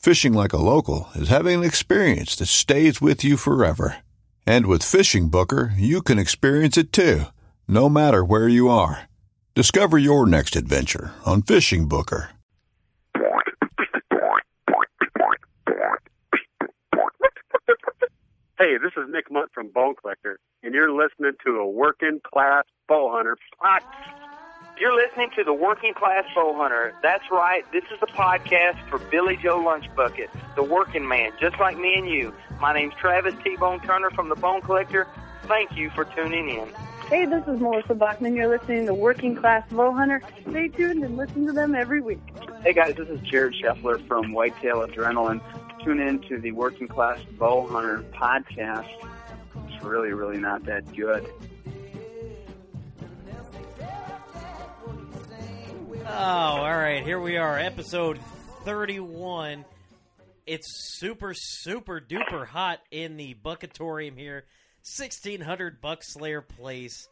Fishing like a local is having an experience that stays with you forever. And with Fishing Booker, you can experience it too, no matter where you are. Discover your next adventure on Fishing Booker. Hey, this is Nick Mundt from Bone Collector, and you're listening to a working class bow hunter podcast. You're listening to the Working Class Bow Hunter. That's right. This is the podcast for Billy Joe Lunchbucket, the working man, just like me and you. My name's Travis T-Bone Turner from the Bone Collector. Thank you for tuning in. Hey, this is Melissa Bachman. You're listening to Working Class Bow Hunter. Stay tuned and listen to them every week. Hey guys, this is Jared Scheffler from Whitetail Adrenaline. Tune in to the Working Class Bow Hunter podcast. It's really, really not that good. Oh, all right. Here we are, episode 31. It's super, super duper hot in the Buckatorium here. 1600 Buck Slayer Place.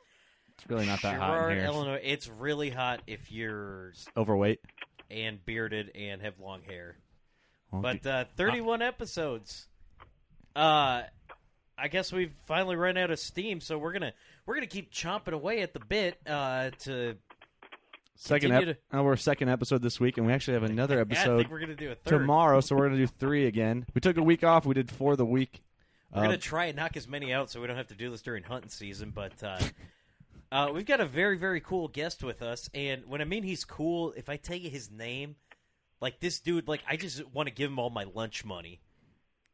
It's really not that hot in here. Illinois. It's really hot if you're Overweight. and bearded and have long hair. Well, But uh, 31 episodes. Uh, I guess we've finally run out of steam, so we're gonna we're gonna keep chomping away at the bit uh, to second ep- oh, we're second episode this week, and we actually have another Yeah, I episode think we're gonna do a third. tomorrow. So we're gonna do three again. We took a week off. We did four the week. We're gonna try and knock as many out so we don't have to do this during hunting season. But uh, uh, we've got a very very cool guest with us, and when I mean he's cool, if I tell you his name, like this dude, like I just want to give him all my lunch money.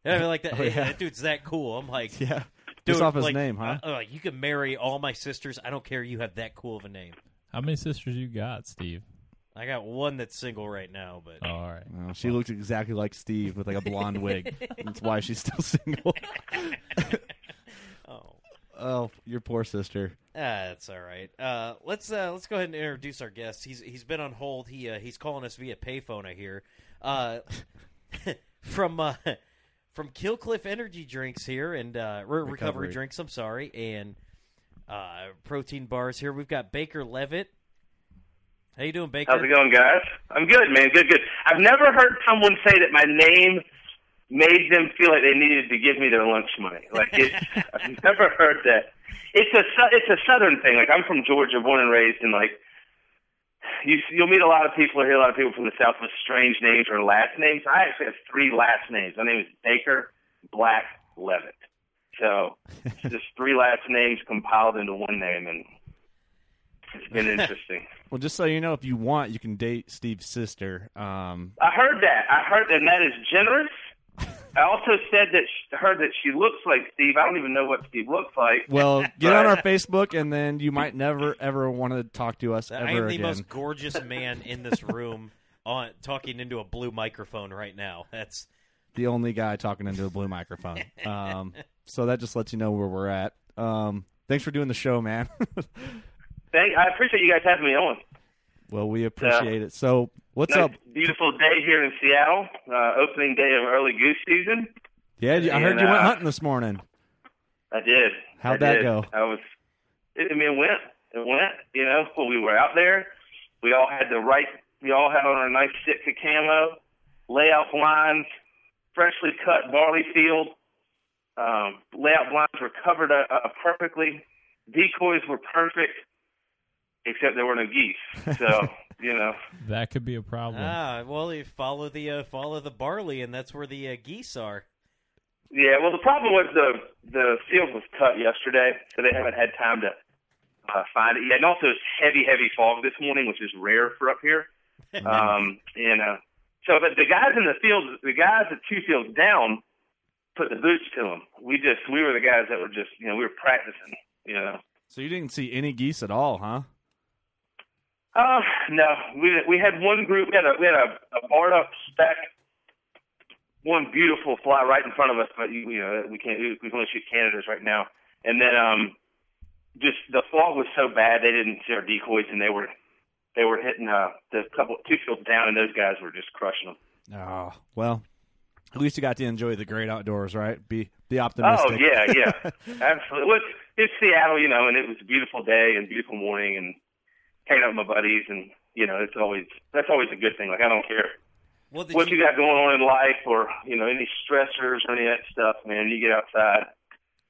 I mean, like that, Oh, yeah. that dude's that cool. I'm like, yeah, dude, just off his like, name, huh? uh, uh, you can marry all my sisters. I don't care. You have that cool of a name. How many sisters you got, Steve? I got one that's single right now, but Oh, all right. Well, she looks exactly like Steve with like a blonde wig. That's why she's still single. oh. oh, your poor sister. Ah, that's all right. Uh, let's uh, let's go ahead and introduce our guest. He's he's been on hold. He uh, he's calling us via payphone. I hear. Uh, from uh, from Kill Cliff Energy Drinks here and uh, Re- recovery. Recovery. Drinks. I'm sorry, and uh, protein bars here. We've got Baker Levitt. How you doing, Baker? How's it going, guys? I'm good, man. Good, good. I've never heard someone say that my name made them feel like they needed to give me their lunch money. Like it's, I've never heard that. It's a it's a Southern thing. Like I'm from Georgia, born and raised, and like you you'll meet a lot of people or hear a lot of people from the South with strange names or last names. I actually have three last names. My name is Baker Black Levitt. So it's just three last names compiled into one name, and it's been interesting. Well, just so you know, if you want, you can date Steve's sister. Um, I heard that. I heard that, and that is generous. I also said that she, heard that she looks like Steve. I don't even know what Steve looks like. well, get on our Facebook, and then you might never ever want to talk to us ever I am the again. most gorgeous man in this room on talking into a blue microphone right now. That's the only guy talking into a blue microphone. Um, so that just lets you know where we're at. Um, thanks for doing the show, man. Thank. I appreciate you guys having me on. well, we appreciate it. So, what's nice, up? Beautiful day here in Seattle. Uh, opening day of early goose season. Yeah, I heard And, you went uh, hunting this morning. I did. How'd I that did. go? I was. It, I mean, it went. It went. You know, when we were out there, we all had the right. We all had on our nice Sitka camo, layout blinds, freshly cut barley field. Um, layout blinds were covered uh, uh, perfectly. Decoys were perfect, except there were no geese. So you know. That could be a problem. Ah, well, you follow the uh, follow the barley, and that's where the uh, geese are. Yeah, well, the problem was the the field was cut yesterday, so they haven't had time to uh, find it yet. And also, it's heavy, heavy fog this morning, which is rare for up here. um, and uh, so, but the guys in the field, the guys at two fields down, put the boots to them. We just, we were the guys that were just, you know, we were practicing. You know. So you didn't see any geese at all, huh? Uh, no, we we had one group. We had a we had a, a barred up stack. One beautiful fly right in front of us, but you, you know we can't we can only shoot Canada's right now. And then um, just the fog was so bad they didn't see our decoys, and they were they were hitting uh the couple two fields down, and those guys were just crushing them. Oh well, at least you got to enjoy the great outdoors, right? Be be optimistic. Oh yeah, yeah, absolutely. Well, it's, it's Seattle, you know, and it was a beautiful day and beautiful morning, and hanging out with my buddies, and you know, it's always that's always a good thing. Like I don't care Well, what you, you got going on in life, or you know, any stressors or any of that stuff, man. You get outside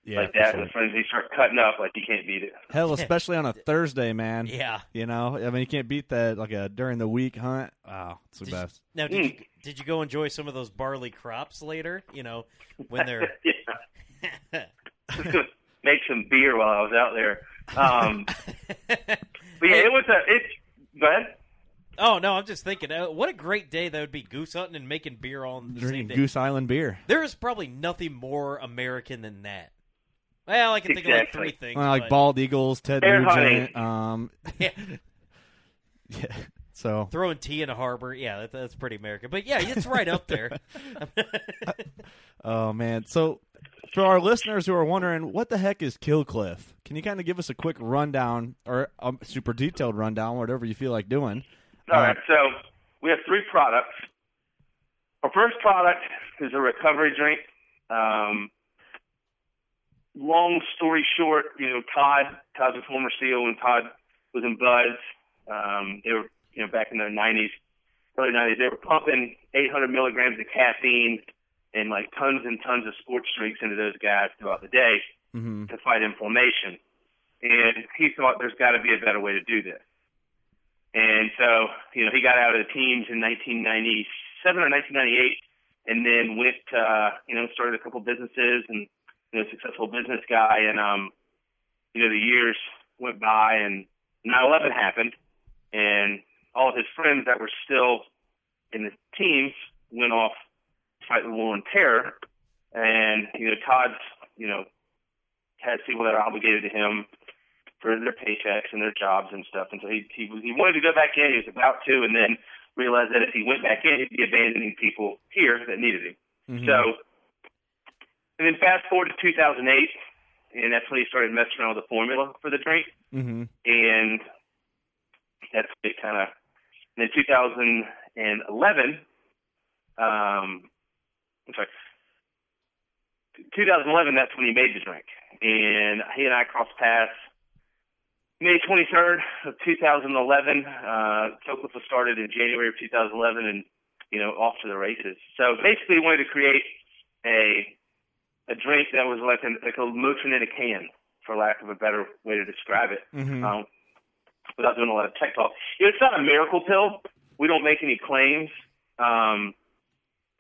yeah, like for that, sure. and friends, you start cutting up like you can't beat it. Hell, especially on a Thursday, man. Yeah. You know, I mean, you can't beat that like a during the week hunt. Wow, it's the Did you- best. now did you did you go enjoy some of those barley crops later? You know, when they're. Make some beer while I was out there. Um, but yeah, it was a. It's go ahead. Oh no, I'm just thinking, uh, what a great day that would be goose hunting and making beer all on the same day. Goose Island beer. There is probably nothing more American than that. Well, I can think of like three things. Well, like but- bald eagles, Ted Bear Nugent. Um, Yeah. yeah. So Throwing tea in a harbor, yeah, that, that's pretty American. But yeah, it's right up there. Oh man! So for our listeners who are wondering, what the heck is Kill Cliff? Can you kind of give us a quick rundown or a super detailed rundown, whatever you feel like doing? All Uh, right, so we have three products. Our first product is a recovery drink. Um, long story short, you know, Todd, Todd's a former SEAL, and Todd was in BUD/S. Um, they were, you know, back in the 90s, early 90s, they were pumping 800 milligrams of caffeine and like tons and tons of sports drinks into those guys throughout the day mhm. to fight inflammation. And he thought there's got to be a better way to do this. And so, you know, he got out of the teams in 1997 or 1998 and then went, uh, you know, started a couple businesses and, you know, successful business guy. And, um, you know, the years went by and 9-11 happened and all of his friends that were still in the teams went off to fight the war on terror. And, you know, Todd's, you know, has people that are obligated to him for their paychecks and their jobs and stuff. And so he he, he wanted to go back in. He was about to, and then realized that if he went back in, he'd be abandoning people here that needed him. Mhm. So, and then fast forward to 2008, and that's when he started messing around with the formula for the drink. Mhm. And that's it kind of. And then 2011, um, I'm sorry, 2011. That's when he made the drink, and he and I crossed paths. May 23rd of 2011. Uh, was started in January of 2011, and you know, off to the races. So basically, he wanted to create a a drink that was like an like a Motrin in a can, for lack of a better way to describe it. Mhm. Um, without doing a lot of tech talk, it's not a miracle pill. We don't make any claims. Um,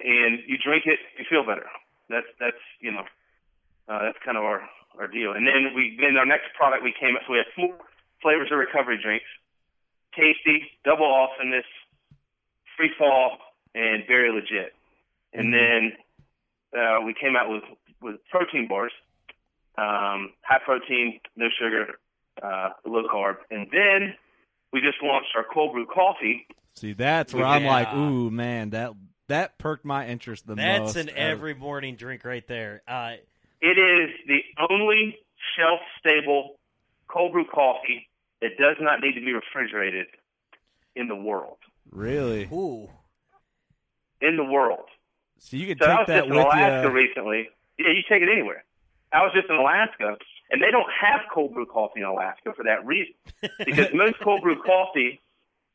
and you drink it, you feel better. That's that's you know, uh, that's kind of our our deal. And then we then our next product we came up. So we have four flavors of recovery drinks: tasty, double awesomeness, free fall, and very legit. And then uh, we came out with with protein bars, um, high protein, no sugar, uh, low carb, and then we just launched our cold brew coffee. See, that's where I'm like, ooh, man, that that perked my interest the That's most. That's an out every morning drink right there. Uh, It is the only shelf stable cold brew coffee that does not need to be refrigerated in the world. really. ooh, In the world. So you can So I take was that just in with Alaska you. recently. Yeah, you take it anywhere. I was just in Alaska, and they don't have cold brew coffee in Alaska for that reason, because most cold brew coffee,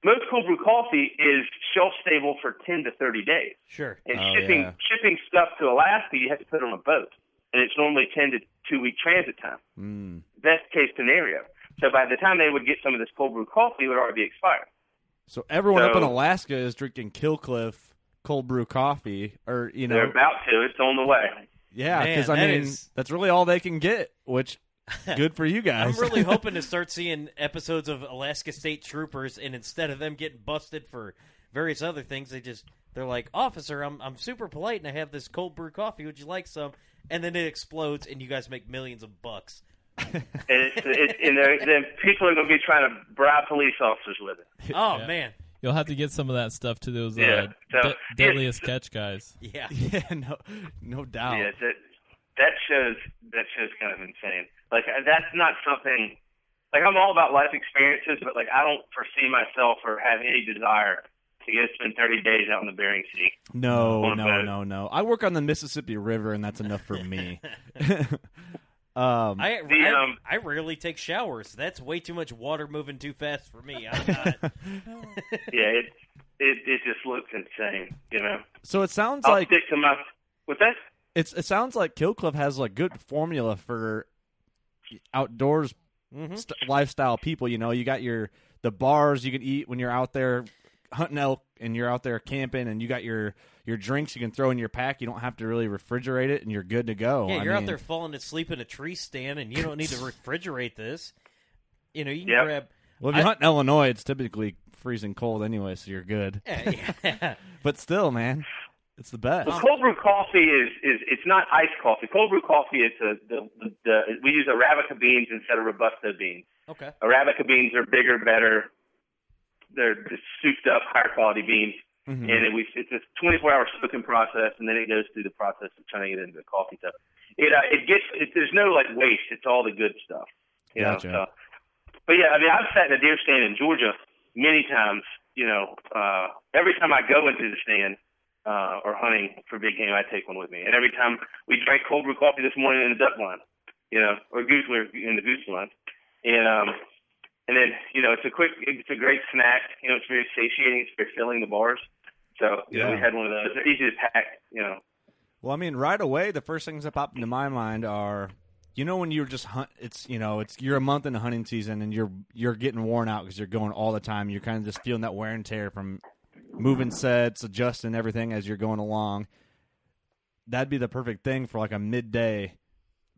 most cold brew coffee is shelf stable for ten to thirty days. Sure. And Oh, shipping yeah. shipping stuff to Alaska, you have to put it on a boat, and it's normally ten to two week transit time. Mm. Best case scenario. So by the time they would get some of this cold brew coffee, it would already be expired. So everyone up in Alaska is drinking Kill Cliff cold brew coffee, or you know, They're about to. It's on the way. Yeah, because I that mean is- that's really all they can get. Which good for you guys. I'm really hoping to start seeing episodes of Alaska State Troopers, and instead of them getting busted for various other things, they just they're like, "Officer, I'm I'm super polite, and I have this cold brew coffee. Would you like some?" And then it explodes, and you guys make millions of bucks. And, it's, it's, and then people are going to be trying to bribe police officers with it. Oh Yeah. man, You'll have to get some of that stuff to those uh, so- de- deadliest catch guys. yeah. yeah, no, no doubt. Yeah, that that shows that shows kind of insane. Like uh, that's not something. Like I'm all about life experiences, but like I don't foresee myself or have any desire to go spend 30 days out in the Bering Sea. No, no, no, no. I work on the Mississippi River, and that's enough for me. Um, I, The, I, um, I rarely take showers. That's way too much water moving too fast for me. I'm not. Yeah, it it it just looks insane. You know, so it sounds I'll like stick to my. What's that? it's. It sounds like Kill Cliff has like good formula for outdoors Mhm. st- lifestyle people. You know, you got your the bars you can eat when you're out there hunting elk and you're out there camping, and you got your your drinks you can throw in your pack. You don't have to really refrigerate it, and you're good to go. Yeah, you're out mean, there falling asleep in a tree stand, and you don't need to refrigerate this. You know, you can Yep. grab. Well, if you I- hunt in Illinois, it's typically freezing cold anyway, so you're good. Yeah, yeah. But still, man, it's the best. Well, cold brew coffee is is it's not iced coffee. Cold brew coffee is a, the, the the we use Arabica beans instead of robusta beans. okay. Arabica beans are bigger, better. They're just souped up, higher quality beans, Mhm. and it, we, it's a 24 hour soaking process, and then it goes through the process of turning it into coffee stuff. It uh, it gets it, there's no like waste. It's all the good stuff. You Gotcha. know. So, but yeah, I mean, I've sat in a deer stand in Georgia many times. You know, uh, every time I go into the stand uh, or hunting for big game, I take one with me. And every time we drank cold brew coffee this morning in the duck line, you know, or goose in the goose line, and um, and then you know, it's a quick, it's a great snack. You know, it's very satiating. It's very filling the bars. So you know, we had one of those. They're easy to pack. You know. Well, I mean, right away, the first things that pop into my mind are, you know, when you're just hunt, it's you know, it's you're a month in the hunting season and you're you're getting worn out because you're going all the time. You're kind of just feeling that wear and tear from moving sets, adjusting everything as you're going along. That'd be the perfect thing for like a midday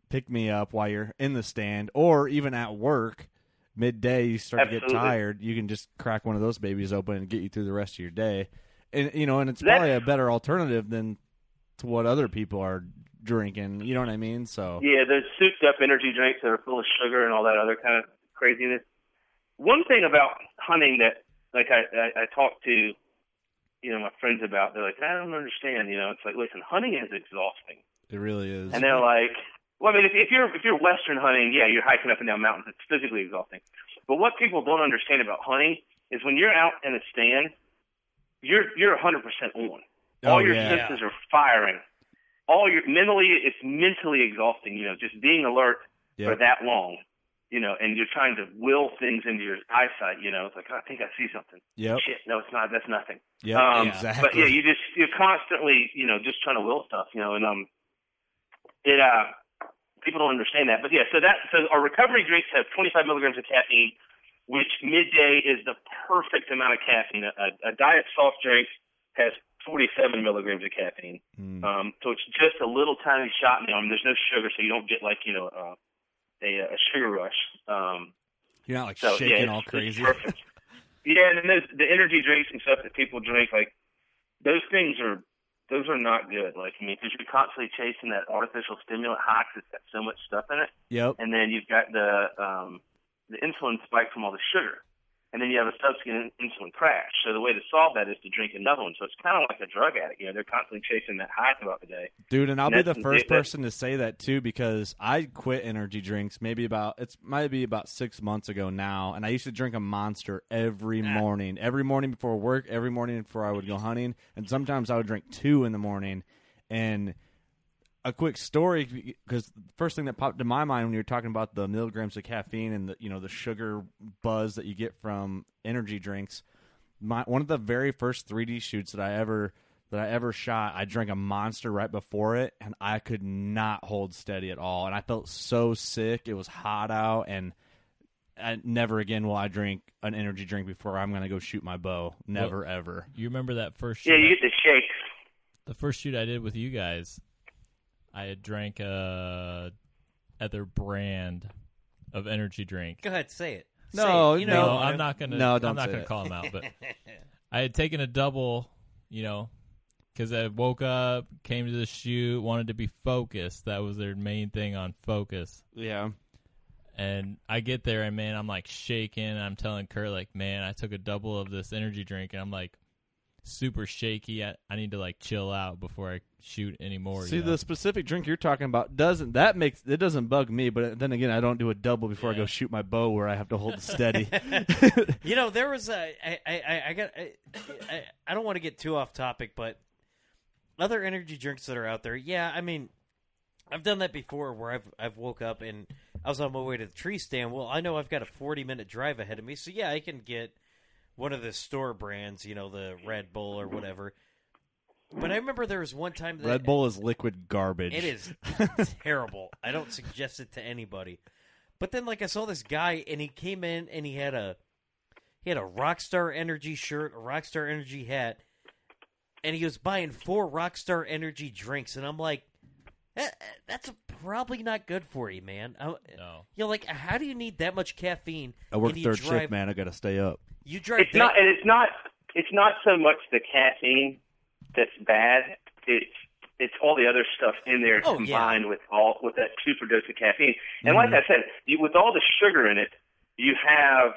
pick me up while you're in the stand, or even at work. Midday, you start to get tired. You can just crack one of those babies open and get you through the rest of your day. And you know, and it's That's- probably a better alternative than to what other people are drinking. You know what I mean? So Yeah, those souped up energy drinks that are full of sugar and all that other kind of craziness. One thing about hunting that, like I, I, I talk to, you know, my friends about, they're like, I don't understand. You know, it's like, listen, hunting is exhausting, it really is. and they're like, well, I mean, if, if you're if you're Western hunting, yeah, you're hiking up and down mountains. It's physically exhausting. But what people don't understand about hunting is when you're out in a stand, you're you're 100% on. Oh, All your yeah. senses are firing. All your mentally, it's mentally exhausting. You know, just being alert for that long. You know, and you're trying to will things into your eyesight. You know, it's like oh, I think I see something. Yep. Shit, no, it's not. That's nothing. Yep. Um, exactly. But yeah, you just you're constantly, you know, just trying to will stuff, you know, and um, it uh, people don't understand that. But yeah, so that so our recovery drinks have 25 milligrams of caffeine, which midday is the perfect amount of caffeine. A, a diet soft drink has 47 milligrams of caffeine, Mm. um, so it's just a little tiny shot. You know, I mean, there's no sugar, so you don't get like you know uh, a, a sugar rush. Um, You're not like so shaking yeah, all crazy. yeah, and then those, the energy drinks and stuff that people drink, like those things are those are not good. Like I mean, because you're constantly chasing that artificial stimulant high 'cause it's got so much stuff in it, Yep. and then you've got the um, the insulin spike from all the sugar, and then you have a subsequent insulin crash. So the way to solve that is to drink another one. So it's kind of like a drug addict. You know, they're constantly chasing that high throughout the day. Dude, and I'll be the first person to say that too because I quit energy drinks maybe about it's might be about six months ago now, and I used to drink a monster every morning, every morning before work, every morning before I would go hunting, and sometimes I would drink two in the morning, and a quick story because the first thing that popped to my mind when you were talking about the milligrams of caffeine and the you know the sugar buzz that you get from energy drinks. My one of the very first 3D shoots that I ever that I ever shot, I drank a monster right before it, and I could not hold steady at all, and I felt so sick. It was hot out, and I, never again will I drink an energy drink before I'm going to go shoot my bow. Never ever. You remember that first? Yeah, shoot you I- get the shakes. the first shoot I did with you guys, I had drank a other brand of energy drink. Go ahead, say it. No, Say it. You know No, I'm not gonna. No, don't I'm don't gonna it. call him out. But I had taken a double, you know, because I woke up, came to the shoot, wanted to be focused. That was their main thing on focus. Yeah. And I get there, and man, I'm like shaking. I'm telling Kurt, like, man, I took a double of this energy drink, and I'm like super shaky. I, I need to like chill out before I shoot anymore. See you know? the specific drink you're talking about doesn't that makes it doesn't bug me, but then again I don't do a double before I go shoot my bow where I have to hold it steady. You know, there was a. I, I, I, I got. I, I, I don't want to get too off topic, but other energy drinks that are out there. Yeah, I mean, I've done that before, where I've I've woke up and I was on my way to the tree stand. Well, I know I've got a forty minute drive ahead of me, so yeah, I can get one of the store brands, you know, the Red Bull or whatever. But I mm-hmm. remember there was one time that Red Bull is liquid garbage. it is terrible. I don't suggest it to anybody. But then, like, I saw this guy, and he came in, and he had a he had a Rockstar Energy shirt, a Rockstar Energy hat, and he was buying four Rockstar Energy drinks, and I'm like, that, that's probably not good for you, man. I, no. You know, like, how do you need that much caffeine? I work third drive, shift, man. I got to stay up. You drive. It's that- not, and it's not. It's not so much the caffeine that's bad. It's it's all the other stuff in there Oh, combined with all with that super dose of caffeine. And like mm-hmm. I said, you, with all the sugar in it, you have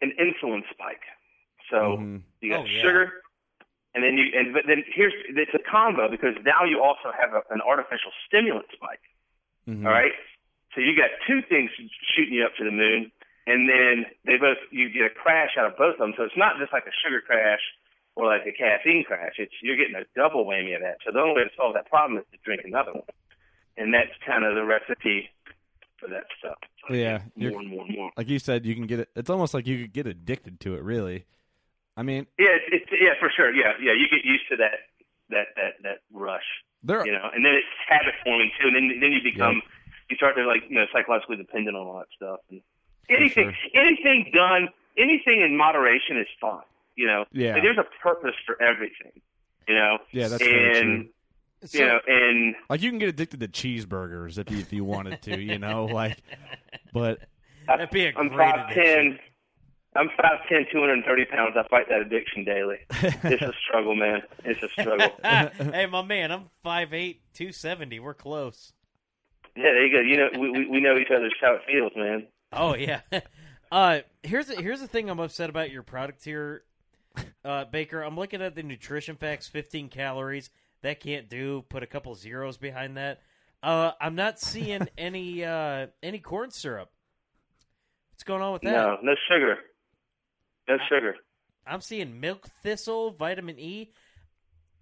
an insulin spike. So Mhm. you got Oh, yeah. sugar, and then you and but then here's it's a combo because now you also have a, an artificial stimulant spike. Mhm. All right. So you got two things shooting you up to the moon, and then they both you get a crash out of both of them. So it's not just like a sugar crash or like a caffeine crash. It's you're getting a double whammy of that. So the only way to solve that problem is to drink another one, and that's kind of the recipe for that stuff. Yeah, more and more and more. Like you said, you can get it. It's almost like you could get addicted to it. Really. I mean, Yeah, it's, it's yeah for sure. Yeah, yeah. You get used to that that that that rush. there. you know, and then it's habit forming too, and then then you become you start to like you know psychologically dependent on all that stuff. And anything anything done anything in moderation is fine. You know, Yeah. Like, there's a purpose for everything. You know, Yeah, that's very and true. So- you know, and Like you can get addicted to cheeseburgers if you if you wanted to, you know, like. But That'd be a I'm great five ten. I'm five ten, two hundred and thirty pounds. I fight that addiction daily. it's a struggle, man. It's a struggle. hey, my man, I'm 5'8", 270. We're close. yeah, there you go. You know, we we, we know each other's how it feels, man. Oh yeah. Uh, here's the, here's the thing I'm upset about your product here, uh, Baker. I'm looking at the nutrition facts, 15 calories. That can't do. Put a couple zeros behind that. Uh, I'm not seeing any uh, any corn syrup. What's going on with that? No, no sugar. No sugar. I'm seeing milk thistle, vitamin E.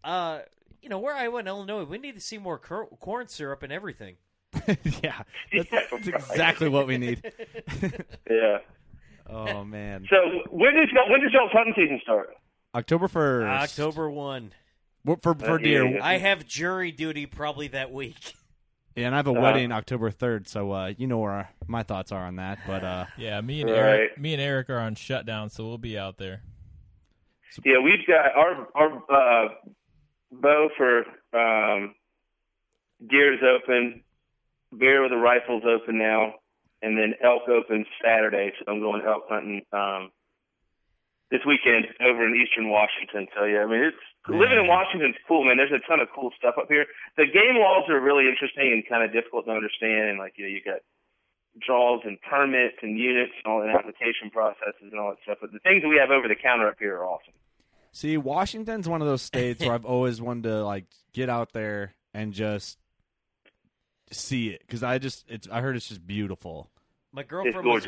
Uh, you know where I went, Illinois. We need to see more cor- corn syrup and everything. yeah, that's, that's exactly what we need. Yeah. Oh man, So when does y'all- when does y'all's hunting season start? October first. October one. for for Uh, deer. I have jury duty probably that week. Yeah, and I have a Uh, wedding October third, so uh, you know where my thoughts are on that. But uh, Yeah, me and Right. Eric, me and Eric are on shutdown, so we'll be out there. Yeah, we've got our our uh, bow for um, deer is open, bear with a rifle's open now, and then elk opens Saturday. So I'm going elk hunting um, this weekend over in Eastern Washington. So yeah, I mean it's living in Washington's cool, man. There's a ton of cool stuff up here. The game laws are really interesting and kind of difficult to understand, and like you know you got draws and permits and units and all the application processes and all that stuff. But the things that we have over the counter up here are awesome. see, Washington's one of those states where I've always wanted to like get out there and just see it because I just it's I heard it's just beautiful. My It's girlfriend was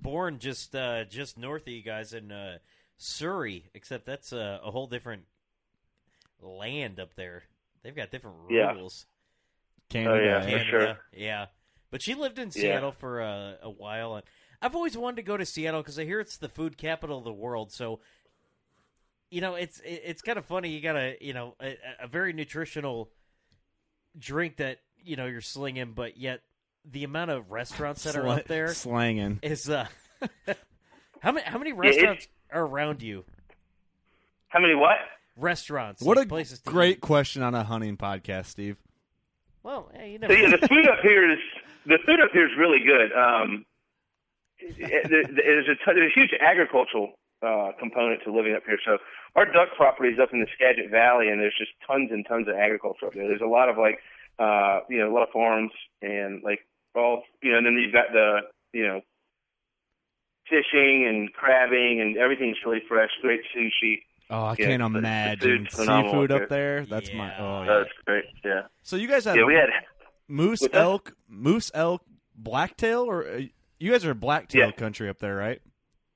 born just uh, just north of you guys in uh, Surrey, except that's uh, a whole different land up there. They've got different Yeah. rules. Canada. Oh, yeah, Day. for sure. Yeah, but she lived in Yeah. Seattle for uh, a while, and I've always wanted to go to Seattle because I hear it's the food capital of the world. So, you know, it's it- it's kind of funny. You got a you know a, a very nutritional drink that you know you're slinging, but yet the amount of restaurants that are Sla- up there slanging. is uh how many how many it's- restaurants are around you? How many what? Restaurants. What like a places to great eat. question on a hunting podcast, Steve. Well, hey, you know. So yeah, the food up here is the food up here is really good. Um, there's a there's a huge agricultural uh, component to living up here. So our duck property is up in the Skagit Valley, and there's just tons and tons of agriculture up there. There's a lot of like uh, you know a lot of farms and like all you know, and then you've got the you know fishing and crabbing and everything's really fresh, great sushi. Oh, I Yeah, can't the- the imagine food's phenomenal seafood up up there. That's my. Oh, yeah. That's great. Yeah. So you guys have Yeah, we had moose, What's that? elk, moose, elk, blacktail, or uh, you guys are blacktail Yeah. country up there, right?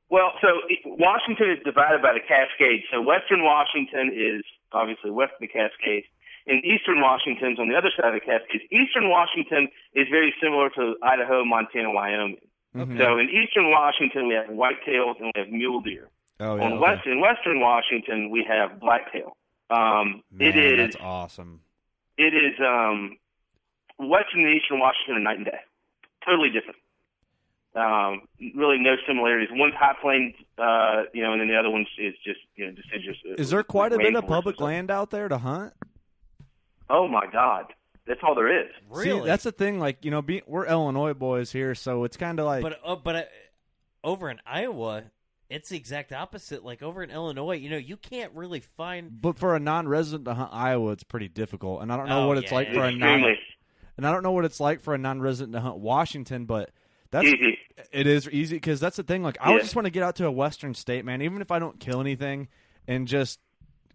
Well, so it- Washington is divided by the Cascades. So Western Washington is obviously west of the Cascades, and Eastern Washington's on the other side of the Cascades. Eastern Washington is very similar to Idaho, Montana, Wyoming. Mhm. So in Eastern Washington, we have whitetails and we have mule deer. Oh yeah. on okay. West in Western Washington, we have blacktail. Um, it Man, is That's awesome. it is um, Western and Eastern Washington are night and day, totally different. Um, really no similarities. One's high plains, uh, you know, and then the other one is just you know deciduous. uh, Is there quite a bit of public land out there to hunt? Oh my God, that's all there is. See, that's the thing. Like you know, be, we're Illinois boys here, so it's kind of like. But uh, but uh, over in Iowa, it's the exact opposite. Like over in Illinois, you know, you can't really find. But for a non-resident to hunt Iowa, it's pretty difficult, and I don't know Oh, what it's yeah, like yeah. for a non. And I don't know what it's like for a non-resident to hunt Washington, but that's Easy. it is easy because that's the thing. Like I Yeah. just want to get out to a western state, man, even if I don't kill anything, and just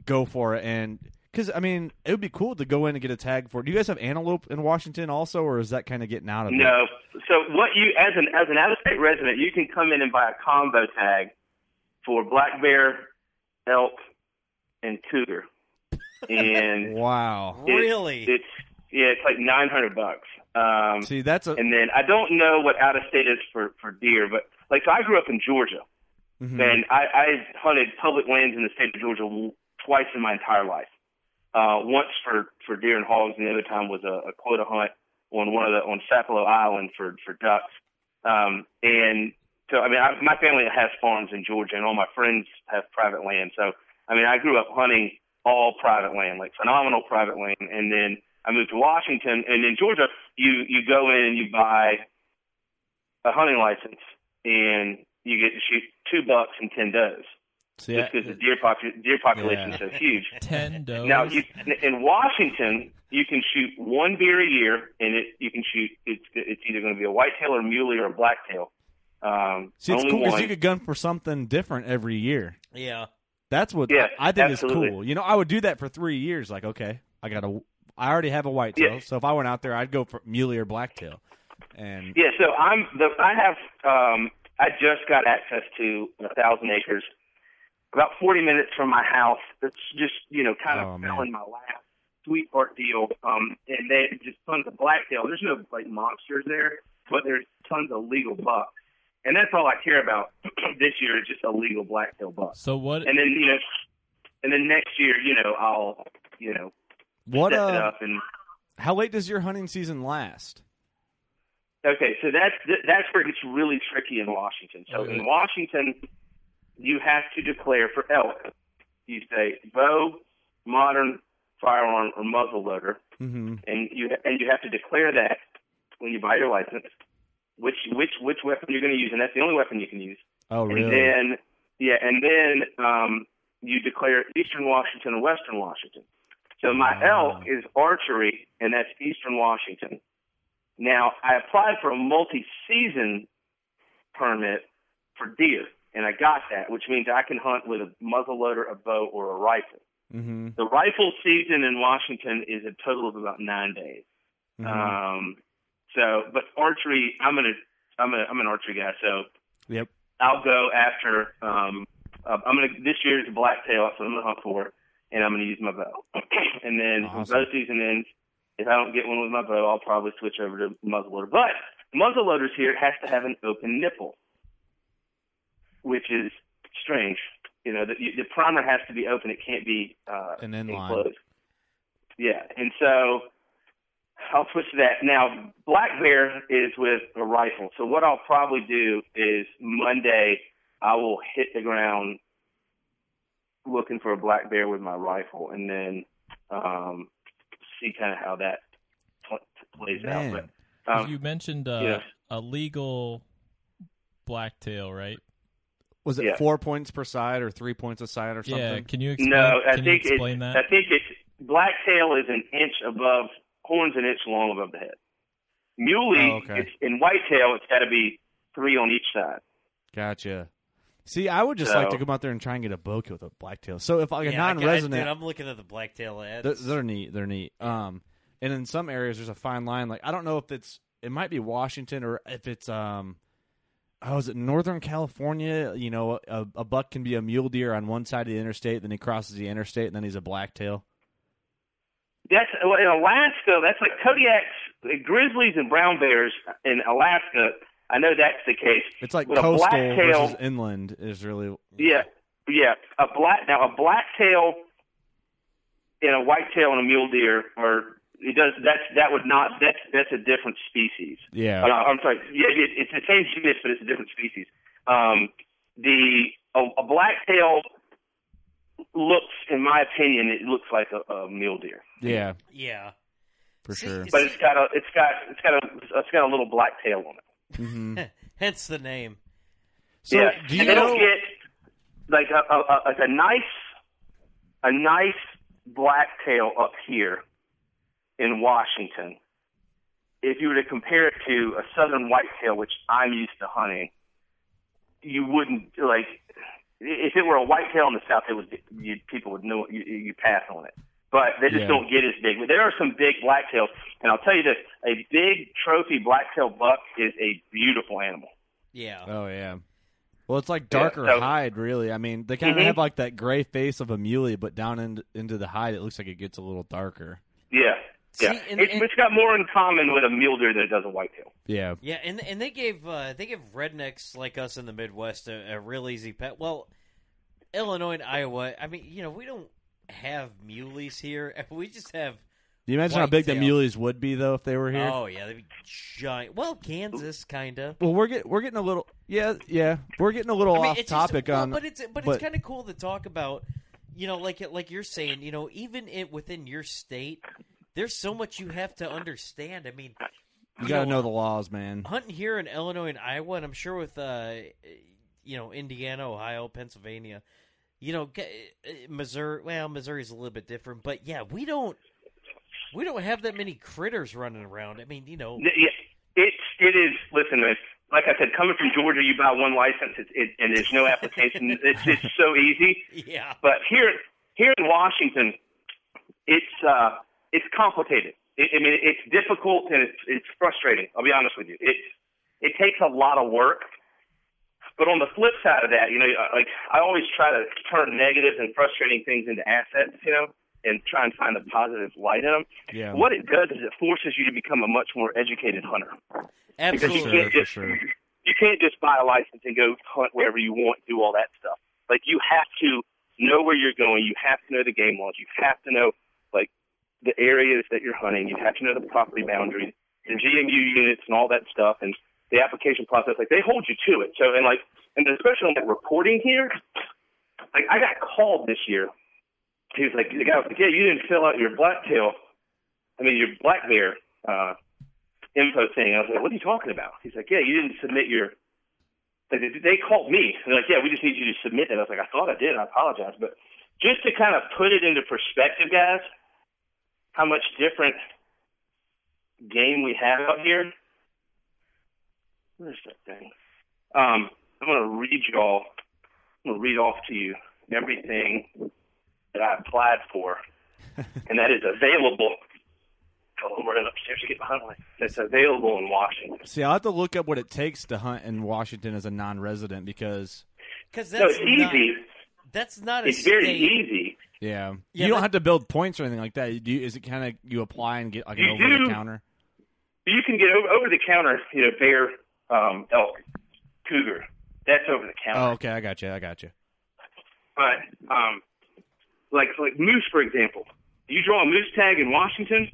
go for it. And because I mean, it would be cool to go in and get a tag for it. Do you guys have antelope in Washington also, or is that kind of getting out of it? No. So what you as an as an out of state resident, you can come in and buy a combo tag for black bear, elk, and cougar. And Wow. it- Really? it's yeah, it's like nine hundred bucks. Um, See, that's a and then I don't know what out of state is for for deer, but like so I grew up in Georgia, mhm. and I, I hunted public lands in the state of Georgia twice in my entire life. Uh, once for for deer and hogs, and the other time was a, a quota hunt on one of the on Sapelo Island for for ducks. Um, and so I mean, I, my family has farms in Georgia, and all my friends have private land. So I mean, I grew up hunting all private land, like phenomenal private land, and then I moved to Washington, and in Georgia, you you go in and you buy a hunting license, and you get to shoot two bucks and ten does. See, just because the deer popu- deer population Yeah. is so huge. Ten does. Now, you, in Washington, you can shoot one deer a year, and it you can shoot. It's it's either going to be a whitetail or a muley or a blacktail. Um, See, it's cool because you could gun for something different every year. Yeah. That's what Yeah, I, I think absolutely. is cool. You know, I would do that for three years. Like, okay, I got a, I already have a whitetail, Yeah. so if I went out there, I'd go for muley or blacktail. And Yeah, so I'm the I have um I just got access to a thousand acres, about forty minutes from my house. It's just you know kind of Oh, fell man. in my lap, sweet part deal. Um, and they just tons of blacktail. There's no like monsters there, but there's tons of legal bucks, and that's all I care about this year is just a legal blacktail buck. So what? And then you know, and then next year you know I'll you know what? set it Uh, up and how late does your hunting season last? Okay, so that's that's where it gets really tricky in Washington. So in Washington, you have to declare for elk. You say bow, modern firearm, or muzzle loader, Mm-hmm. and you and you have to declare that when you buy your license, which which which weapon you're going to use, and that's the only weapon you can use. Oh, really? And then yeah, and then um, you declare Eastern Washington and Western Washington. So my Wow. elk is archery, and that's Eastern Washington. Now I applied for a multi-season permit for deer, and I got that, which means I can hunt with a muzzle loader, a bow, or a rifle. mm-hmm. The rifle season in Washington is a total of about nine days. Mhm. Um, so, but archery, I'm gonna, I'm a, I'm an archery guy, so Yep. I'll go after. Um, uh, I'm gonna this year is blacktail, so I'm gonna hunt for, it, and I'm gonna use my bow. and then when Awesome. bow season ends, if I don't get one with my bow, I'll probably switch over to muzzleloader. But muzzleloaders here has to have an open nipple, which is strange. You know, the, the primer has to be open; it can't be uh, An inline. enclosed. Yeah, and so I'll switch to that. Now, Black Bear is with a rifle. So what I'll probably do is Monday I will hit the ground looking for a black bear with my rifle, and then um, see kind of how that pl- plays Man. out. But um, you mentioned uh, yeah. a legal blacktail, right? Was it Yeah. four points per side or three points a side or something? Yeah. Can you explain? no, I can think you explain it's, that? I think it's blacktail is an inch above horns, an inch long above the head. Muley, Oh, okay. it's, in whitetail, it's got to be three on each side. Gotcha. See, I would just like to So- come out there and try and get a bow kill with a blacktail. So if like Yeah, I got- non-resident, dude, I'm looking at the blacktail ads. They're, they're neat. They're neat. Um, and in some areas, there's a fine line. Like I don't know if it's it might be Washington or if it's um, oh, is it Northern California? You know, a, a buck can be a mule deer on one side of the interstate, then he crosses the interstate, and then he's a blacktail. That's well, in Alaska. That's like Kodiak's grizzlies and brown bears in Alaska. I know that's the case. It's like a coastal blacktail- versus inland is really Yeah, yeah. A black now a blacktail and a whitetail and a mule deer are it does that's that would not that's that's a different species. yeah. Uh, I'm sorry. Yeah, it, it's the same genus, but it's a different species. Um, the a, a blacktail looks, in my opinion, it looks like a, a mule deer, Yeah, yeah. for See, sure. but it's got a it's got it's got a it's got a little black tail on it. hmm Hence the name. So yeah, do you and they know? don't get like a, a, a like a nice a nice black tail up here in Washington. If you were to compare it to a southern whitetail, which I'm used to hunting, you wouldn't like. If it were a whitetail in the south, it would you, people would know you, you pass on it. But they just Yeah. don't get as big. But there are some big blacktails, and I'll tell you this: a big trophy blacktail buck is a beautiful animal. Yeah. Oh yeah. Well, it's like Yeah, darker so- hide, really. I mean, they kind of Mhm. have like that gray face of a muley, but down in, into the hide, it looks like it gets a little darker. Yeah, yeah. See, and- it's, and- it's got more in common with a mule deer than it does a whitetail. Yeah. Yeah, and and they gave uh, they give rednecks like us in the Midwest a, a real easy pet. Well, Illinois and Iowa, I mean, you know, we don't have muleys here. We just have. Do you imagine how big the muleys would be though if they were here? Oh yeah, they'd be giant. Well, Kansas kind of. Well, we're get we're getting a little yeah yeah we're getting a little I mean, off it's just- topic well, on but it's but, it's kind of cool to talk about. You know, like like you're saying, you know, even it within your state, there's so much you have to understand. I mean, you got to know the laws, man. hunting here in Illinois and Iowa, and I'm sure with uh, you know Indiana, Ohio, Pennsylvania, you know ge- uh, Missouri. Well, Missouri's a little bit different, but yeah, we don't we don't have that many critters running around. I mean, you know, Yeah, it's it is. Listen, it's, like I said, coming from Georgia, you buy one license, it, it, and there's no application. it's it's so easy. yeah, But here here in Washington, it's uh it's complicated. It, I mean, it's difficult and it's it's frustrating. I'll be honest with you. It it takes a lot of work. But on the flip side of that, you know, like I always try to turn negatives and frustrating things into assets, you know, and try and find the positive light in them. Yeah. What it does is it forces you to become a much more educated hunter. Absolutely. Because you can't just sure. you can't just buy a license and go hunt wherever you want, do all that stuff. Like you have to know where you're going. You have to know the game laws. You have to know the areas that you're hunting. You have to know the property boundaries, the GMU units, and all that stuff, and the application process. Like they hold you to it. So and like and especially on that reporting here, like I got called this year. He was like, the guy was like, yeah, you didn't fill out your blacktail. I mean, your black bear uh, info thing. I was like, what are you talking about? He's like, yeah, you didn't submit your. Like, they- called me. They're like, yeah, we just need you to submit that. I was like, I thought I did. I apologize, but just to kind of put it into perspective, guys, how much different game we have out here. Where's that thing? Um, I'm going to read y'all. I'm going to read off to you everything that I applied for, and that is available. Oh, I'm running upstairs to get behind me. It's available in Washington. See, I'll have to look up what it takes to hunt in Washington as a non-resident because because No, that's it's not, easy. that's not a It's very easy. Yeah. Yeah, you don't have to build points or anything like that. Do you, is it kind of you apply and get like an You over the counter? You can get over, over the counter, you know, bear, um, elk, cougar. That's over the counter. Oh, okay. I got you. I got you. But um, like like moose, for example, you draw a moose tag in Washington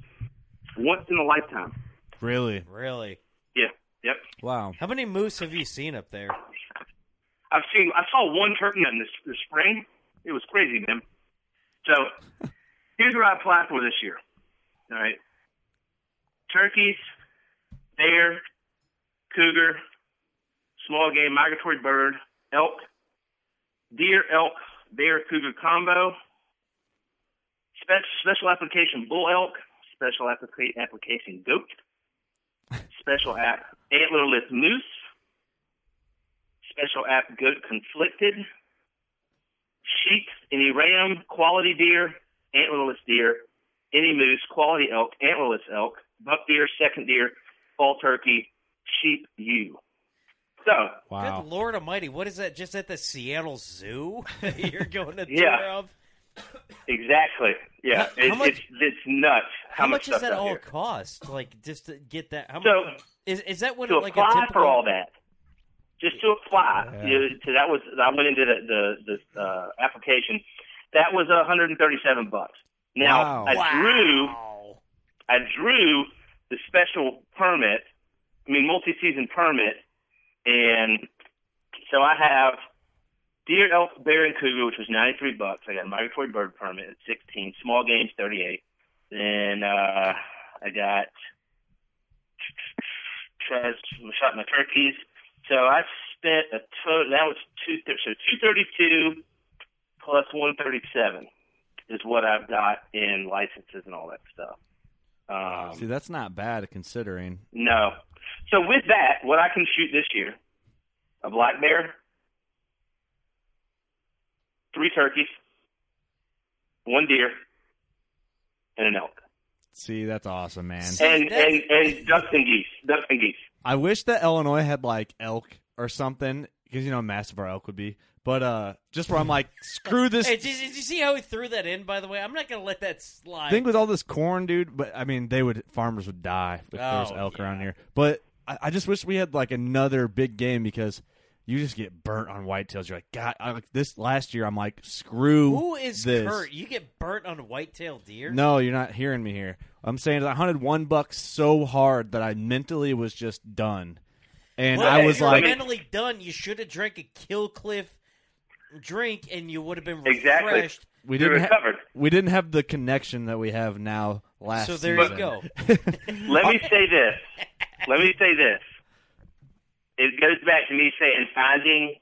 once in a lifetime. Really? Really? Yeah. Yep. Wow. How many moose have you seen up there? I've seen. I saw one turkey in this, this spring. It was crazy, man. So here's what I applied for this year. All right. Turkeys, bear, cougar, small game migratory bird, elk, deer, elk, bear, cougar combo, special, application bull elk, special applica- application goat, special app antlerless moose, special app goat conflicted, sheep, any ram, quality deer, antlerless deer, any moose, quality elk, antlerless elk, buck deer, second deer, fall turkey, sheep, ewe. So, Wow. Good Lord Almighty! What is that? Just at the Seattle Zoo? You're going to Yeah. tour of? exactly. Yeah, How- it's, how much- it's, it's nuts how, How much does that all here. cost? Like just to get that? How So, much? Is is that what to like a apply typical? for all that, just to apply, Yeah. you know, so that was I went into the the, the uh, application. That was 137 bucks. Now Wow. I drew I drew the special permit, I mean multi-season permit, and so I have deer, elk, bear, and cougar, which was 93 bucks. I got a migratory bird permit at 16, small games 38. Then uh, I got tried shot my turkeys. So I spent a total. That was two. So 232 plus 137 is what I've got in licenses and all that stuff. Um, See, that's not bad considering. no. So with that, what I can shoot this year, a black bear, three turkeys, one deer, and an elk, See, that's awesome, man. and that's- and and ducks and geese, ducks and geese. I wish that Illinois had like elk or something because you know how massive our elk would be. But uh, just where I'm like, screw this Hey, did, did you see how he threw that in? By the way, I'm not going to let that slide. thing with all this corn, dude. But I mean, they would farmers would die if there was Oh, elk yeah. around here. But I, I just wish we had like another big game because you just get burnt on whitetails. You're like, God, I, like this last year. I'm like, screw Who is this. Kurt? You get burnt on whitetail deer? No, you're not hearing me here. I'm saying I hunted one buck so hard that I mentally was just done, and Well, I if was you're like, mentally done. You should have drank a Kill Cliff drink, and you would have been Exactly. refreshed. we didn't ha- we didn't have the connection that we have now last. So there you go. Let me say this. Let me say this. It goes back to me saying finding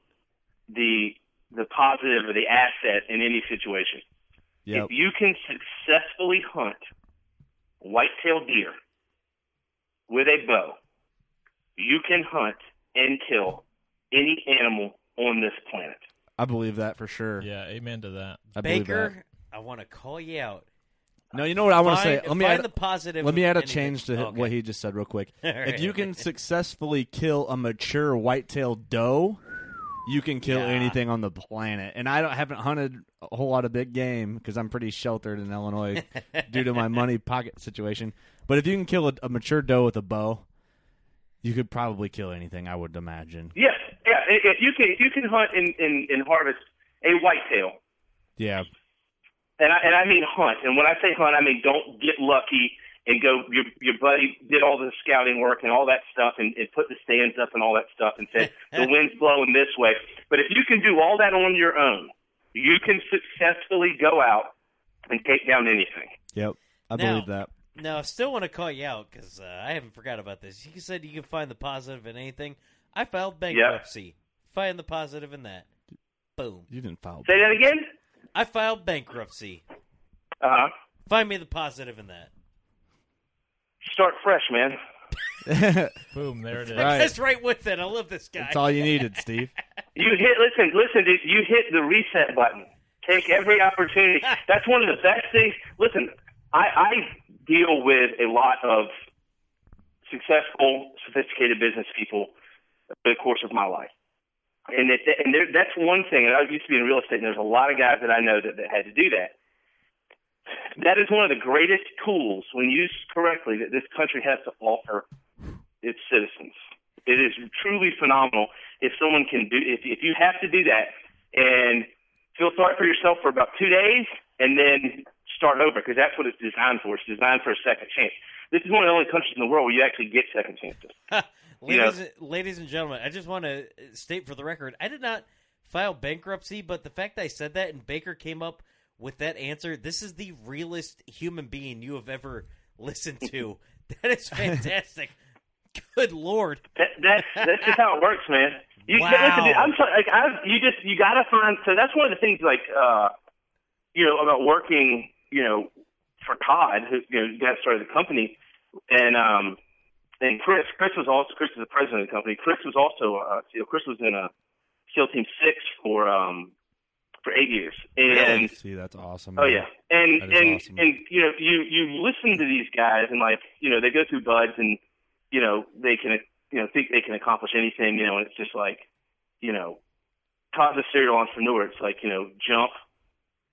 the the positive or the asset in any situation. Yep. If you can successfully hunt white-tailed deer with a bow, you can hunt and kill any animal on this planet. I believe that for sure. Yeah, amen to that. I believe Baker, I want to call you out. That. No, you know what I want to say. Let me find add, the positive. let me add a anything. change to Okay. what he just said real quick. All if you can successfully kill a mature white-tailed doe, you can kill Yeah. anything on the planet. And I don't haven't hunted a whole lot of big game because I'm pretty sheltered in Illinois due to my money pocket situation. But if you can kill a, a mature doe with a bow, you could probably kill anything. I would imagine. Yes, yeah. If if you can, if you can hunt and, and, and harvest a whitetail, Yeah, and I and I mean hunt. And when I say hunt, I mean don't get lucky and go. Your your buddy did all the scouting work and all that stuff, and, and put the stands up and all that stuff, and said the wind's blowing this way. But if you can do all that on your own, you can successfully go out and take down anything. yep, I Now- believe that. No, I still want to call you out because uh, I haven't forgot about this. You said you can find the positive in anything. I filed bankruptcy. Find the positive in that. Boom. You didn't file. Say that again. I filed bankruptcy. Uh huh. Find me the positive in that. Start fresh, man. Boom, there it is. Right. That's right with it. I love this guy. That's all you needed, Steve. You hit. Listen, listen. Dude, you hit the reset button. Take every opportunity. That's one of the best things. Listen, I, I deal with a lot of successful, sophisticated business people over the course of my life, and it, and there, that's one thing. And I used to be in real estate, and there's a lot of guys that I know that, that had to do that. that is one of the greatest tools, when used correctly, that this country has to offer its citizens. It is truly phenomenal if someone can do if if you have to do that and feel sorry for yourself for about two days and then start over because that's what it's designed for. It's designed for a second chance. This is one of the only countries in the world where you actually get second chances. Know. Ladies, ladies and gentlemen, I just want to state for the record, I did not file bankruptcy, but the fact that I said that and Baker came up with that answer, this is the realest human being you have ever listened to. that is fantastic. Good lord. That, that's that's just how it works, man. You Wow. listen, dude, I'm sorry, like I you just you gotta find so that's one of the things like uh you know about working you know for Todd who you know got started the company and um and Chris Chris was also Chris is the president of the company. Chris was also uh you know, Chris was in a SEAL Team Six for um for eight years and See, that's awesome. Oh yeah, and and awesome. and you know you you listen to these guys and like you know they go through BUD/S and you know they can you know think they can accomplish anything you know and it's just like you know Todd's a serial entrepreneur. It's like you know jump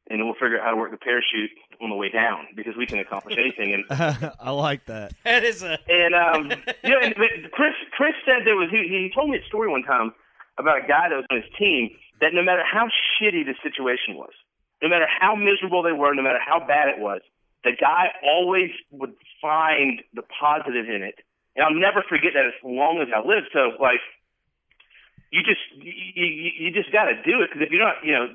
and we'll figure out how to work the parachute on the way down because we can accomplish anything and I like that. That is a and um, you know, and Chris Chris said there was he, he told me a story one time about a guy that was on his team that no matter how shitty the situation was, no matter how miserable they were, no matter how bad it was, the guy always would find the positive in it, and I'll never forget that as long as I live. So like. You just you, you, you just got to do it because if you're not, you know,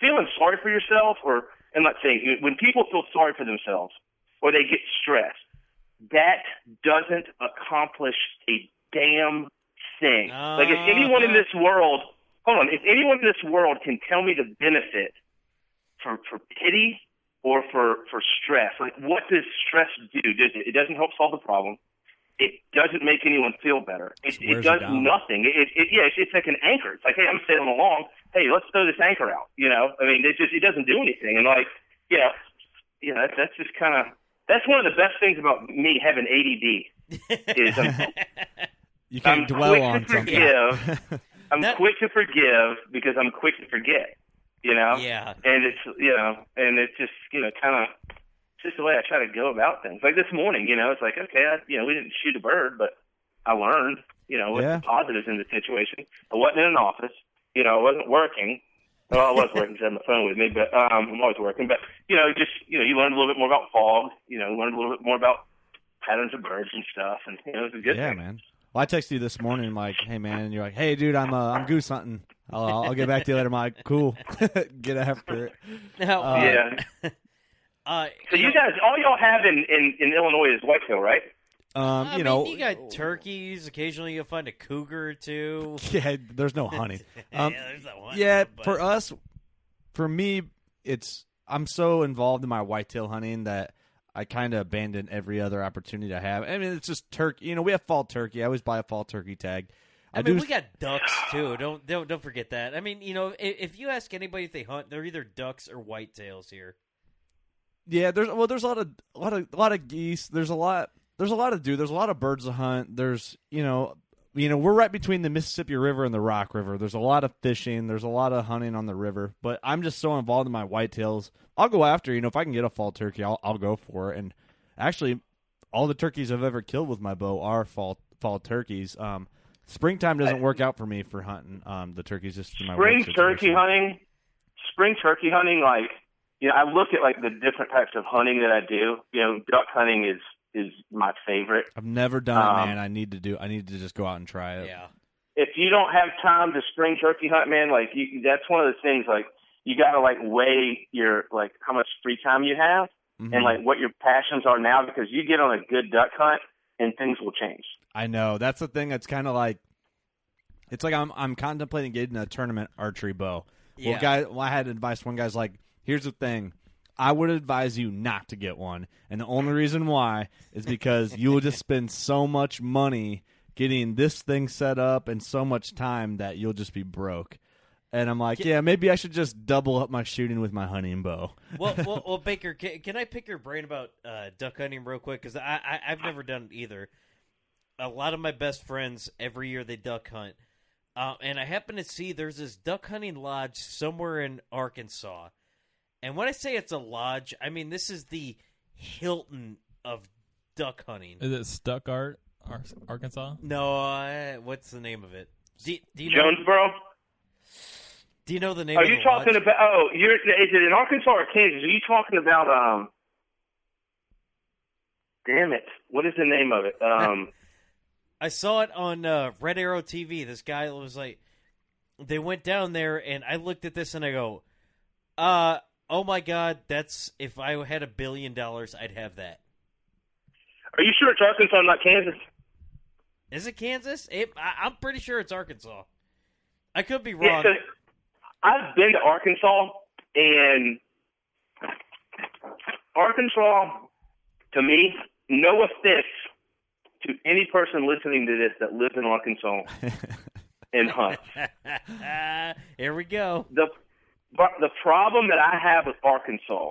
feeling sorry for yourself, or I'm not saying when people feel sorry for themselves or they get stressed, that doesn't accomplish a damn thing. Like if anyone in this world, hold on, if anyone in this world can tell me the benefit for for pity or for for stress, like what does stress do? Does it, it doesn't help solve the problem. It doesn't make anyone feel better. It, it does down. nothing. It, it yeah, it's, it's like an anchor. It's like, hey, I'm sailing along. Hey, let's throw this anchor out. You know, I mean, it just it doesn't do anything. And like, you know, you know, that's, that's just kind of that's one of the best things about me having ADD is I'm, You can't I'm dwell quick on to something. forgive. I'm quick to forgive because I'm quick to forget. You know. Yeah. And it's you know, and it's just you know, kind of just the way I try to go about things. Like this morning, you know, it's like okay, I, you know, we didn't shoot a bird, but I learned, you know, what's Yeah. the positives in the situation. I wasn't in an office. You know, I wasn't working. Well, I was working 'cause I had my phone with me, but um, I'm always working. But you know, just you know, you learned a little bit more about fog. You know, learned a little bit more about patterns of birds and stuff, and you know, it was a good yeah, thing. man. Well, I texted you this morning, like, "Hey, man," and you're like, "Hey, dude, I'm uh, I'm goose hunting. I'll, I'll I'll get back to you later." I'm "Cool, get after it." Now, Uh, yeah. Uh, So you guys, all y'all have in, in, in Illinois is whitetail, right? Um, you mean, know, you got turkeys. Occasionally, you'll find a cougar or two. yeah, there's no hunting. Um, Yeah, there's that one, yeah, but- for us, for me, it's I'm so involved in my whitetail hunting that I kind of abandon every other opportunity I have. I mean, it's just turkey. You know, we have fall turkey. I always buy a fall turkey tag. I, mean, do we got ducks too. Don't don't don't forget that. I mean, you know, if, if you ask anybody if they hunt, they're either ducks or whitetails here. Yeah, there's well, there's a lot of a lot of a lot of geese. There's a lot. There's a lot to do. There's a lot of birds to hunt. There's you know, you know, we're right between the Mississippi River and the Rock River. There's a lot of fishing. There's a lot of hunting on the river. But I'm just so involved in my whitetails. I'll go after. You know, if I can get a fall turkey, I'll I'll go for it. And actually, all the turkeys I've ever killed with my bow are fall fall turkeys. Um, springtime doesn't work out for me for hunting. Um, the turkeys just in my Spring turkey hunting, spring turkey hunting, like you know, I look at like the different types of hunting that I do. You know, duck hunting is is my favorite. I've never done it, Um, man. I need to do. I need to just go out and try it. Yeah. If you don't have time to spring turkey hunt, man, like you, that's one of the things. Like you got to like weigh your like how much free time you have Mhm. and like what your passions are now because you get on a good duck hunt and things will change. I know that's the thing. That's kind of like it's like I'm I'm contemplating getting a tournament archery bow. Yeah. Well, guy, well, I had advice. One guy's like, "Here's the thing, I would advise you not to get one, and the only reason why is because you will just spend so much money getting this thing set up and so much time that you'll just be broke." And I'm like, "Yeah, maybe I should just double up my shooting with my hunting bow." well, well, well, Baker, can, can I pick your brain about uh, duck hunting real quick? Because I, I I've never done it either. A lot of my best friends every year they duck hunt, uh, and I happen to see there's this duck hunting lodge somewhere in Arkansas, And when I say it's a lodge, I mean this is the Hilton of duck hunting. Is it Stuttgart, Ar- Arkansas? No, uh, what's the name of it? Do, do you know, Jonesboro. Do you know the name? Of Ducky? Are of you the talking lodge? about? Oh, you're. Is it in Arkansas or Kansas? Are you talking about? Um. Damn it! What is the name of it? Um. I saw it on uh, Red Arrow TV. This guy was like, they went down there, and I looked at this and I go, uh, oh my god, that's if I had a billion dollars, I'd have that. Are you sure it's Arkansas, not Kansas? Is it Kansas? It, I, I'm pretty sure it's Arkansas. I could be Yeah, wrong. 'cause I've been to Arkansas, and Arkansas, to me, no offense to any person listening to this that lives in Arkansas and hunts. Here we go. The but the problem that I have with Arkansas,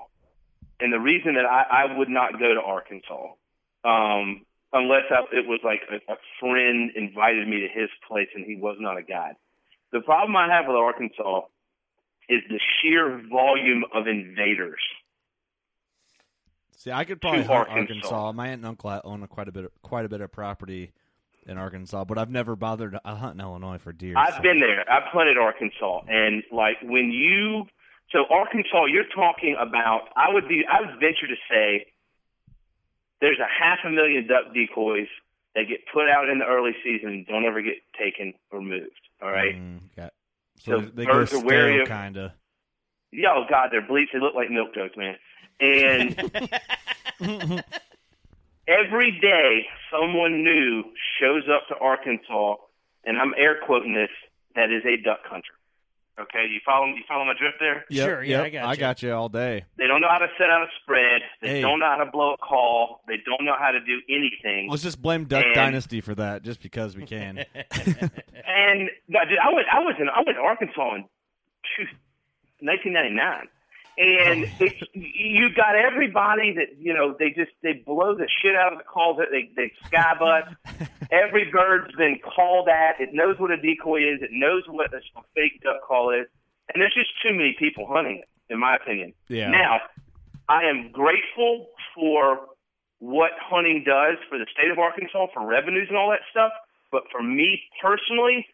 and the reason that I, I would not go to Arkansas, um, unless I, it was like a, a friend invited me to his place and he was not a guide. The problem I have with Arkansas is the sheer volume of invaders. See, I could probably hunt Arkansas. Arkansas. My aunt and uncle own a quite a bit, of, quite a bit of property in Arkansas, but I've never bothered. to- I hunt in Illinois for deer. I've so- been there. I've hunted Arkansas, and like when you, so Arkansas, you're talking about. I would be. I would venture to say there's a half a million duck decoys that get put out in the early season and don't ever get taken or moved. All right. Mm, got- So So, they go birds are wary stale, of- kind of. Yeah, oh God, they're bleached. They look like milk jugs, man. And every day, someone new shows up to Arkansas, and I'm air quoting this. That is a duck hunter. Okay, you follow you follow my drift there? Yep, Sure, yeah, yep, I got I you. got you all day. They don't know how to set out a spread. They Hey. don't know how to blow a call. They don't know how to do anything. Let's just blame Duck And- Dynasty for that, just because we can. And no, dude, I went, I was in, I went to Arkansas in 1999, and oh. it, you got everybody that you know they just they blow the shit out of the calls. that They they sky butt. Every bird's been called at. It knows what a decoy is. It knows what a fake duck call is. And there's just too many people hunting it, in my opinion. Yeah. Now, I am grateful for what hunting does for the state of Arkansas for revenues and all that stuff. But for me personally,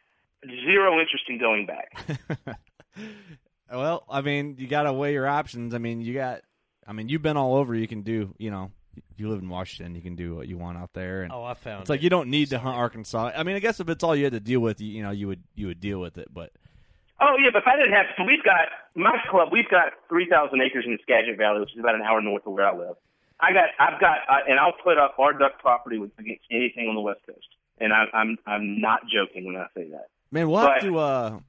zero interest in going back. well, I mean, you got to weigh your options. I mean, you got. I mean, you've been all over. You can do. You know, you live in Washington. You can do what you want out there. And Oh, I found It's like you don't need to hunt Arkansas. I mean, I guess if it's all you had to deal with, you, you know, you would you would deal with it. But Oh yeah, but if I didn't have, so we've got my club. We've got three thousand acres in the Skagit Valley, which is about an hour north of where I live. I got, I've got, uh, and I'll put up our duck property with against anything on the west coast. And I, I'm, I'm not joking when I say that. man, we'll have to. uh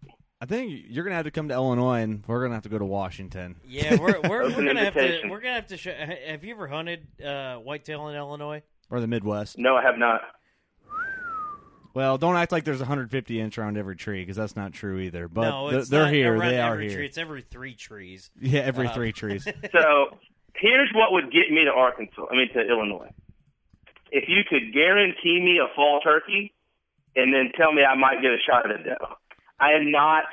I think you're gonna have to come to Illinois, and we're gonna have to go to Washington. Yeah, we're we're, we're gonna have to we're gonna have to. Show, have you ever hunted uh, whitetail in Illinois? or the Midwest. No, I have not. Well, don't act like there's 150 inch around every tree because that's not true either. But no, th- they're not here. They are every here. Tree. It's every three trees. Yeah, every Uh, three trees. So here's what would get me to Arkansas. I mean to Illinois. If you could guarantee me a fall turkey, and then tell me I might get a shot at a doe. I am not.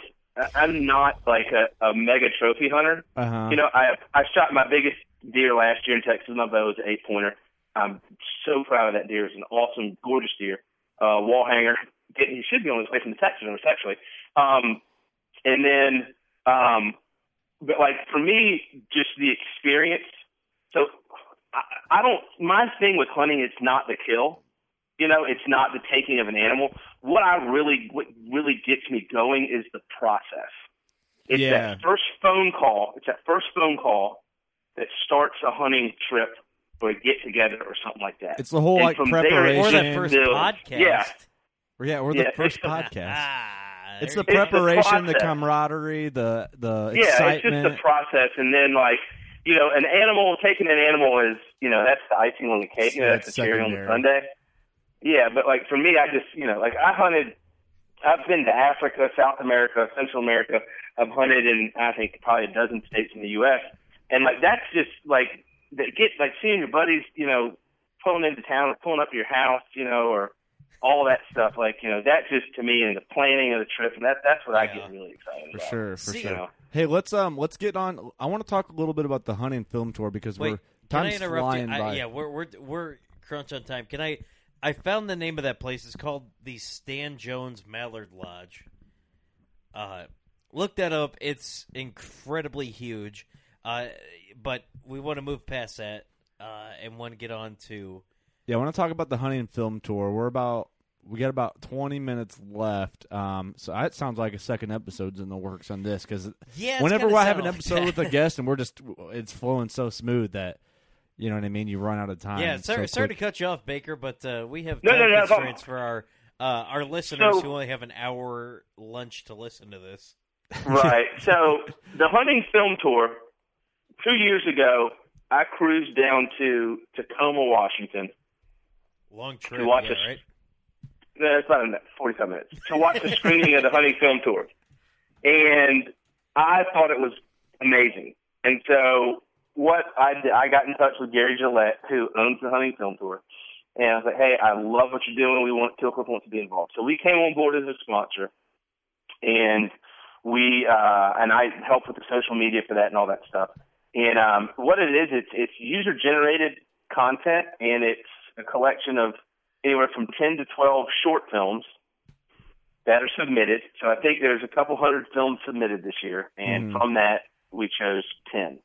I'm not like a, a mega trophy hunter. Uh-huh. You know, I I shot my biggest deer last year in Texas. My bow was an eight pointer. I'm so proud of that deer. It's an awesome, gorgeous deer. Uh, wall hanger. Getting, he should be on his way from the taxidermist actually. Um, and then, um, but like for me, just the experience. So I, I don't. My thing with hunting, is not the kill. You know, it's not the taking of an animal. What I really, what really gets me going is the process. It's Yeah. that first phone call. It's that first phone call that starts a hunting trip or a get together or something like that. It's the whole And like from there, preparation. Or that first builds. podcast. Yeah, Or, yeah, or the Yeah, first it's- podcast. Ah, It's the you. It's the preparation, the, process. camaraderie, the the yeah, excitement. it's just the process, and then like you know, an animal taking an animal is you know that's the icing on the cake. You know, Yeah, that's the cherry on the secondary. Sundae. Yeah, but like for me, I just you know like I hunted. I've been to Africa, South America, Central America. I've hunted in I think probably a dozen states in the U.S. And like that's just like that get like seeing your buddies, you know, pulling into town or pulling up to your house, you know, or all that stuff. Like you know, that just to me and the planning of the trip, and that that's what I get really excited about. For about. sure, for See, sure. you know. Hey, let's um, let's get on. I want to talk a little bit about the hunting film tour because Wait, we're can I time's interrupt flying you? I, by. yeah, we're we're we're crunch on time. Can I? I found the name of that place. It's called the Stan Jones Mallard Lodge. Uh, look that up. It's incredibly huge. Uh, but we want to move past that uh, and want to get on to Yeah, I want to talk about the hunting film tour. We're about we got about twenty minutes left. Um, so it sounds like a second episode's in the works on this because Yeah, whenever I have an sound like episode with a guest and we're just it's flowing so smooth that you know what I mean. You run out of time. yeah. so Sorry, sorry to cut you off, Baker, but uh, we have No, time no, no, constraints for our uh, our listeners So- who only have an hour lunch to listen to this. right. So the hunting film tour, two years ago, I cruised down to Tacoma, Washington. Long trip, To watch yeah, a- right? No, it's about 45 minutes to watch the screening of the hunting film tour, and I thought it was amazing. And so what I did, I got in touch with Gary Gillette, who owns the hunting film tour, and I was like, "Hey, I love what you're doing. We want Kill Cliff wants to be involved." So we came on board as a sponsor, and we uh, and I helped with the social media for that and all that stuff. And um, what it is, it's it's user generated content, and it's a collection of anywhere from ten to twelve short films that are submitted. So I think there's a couple hundred films submitted this year, and Mhm. from that we chose ten.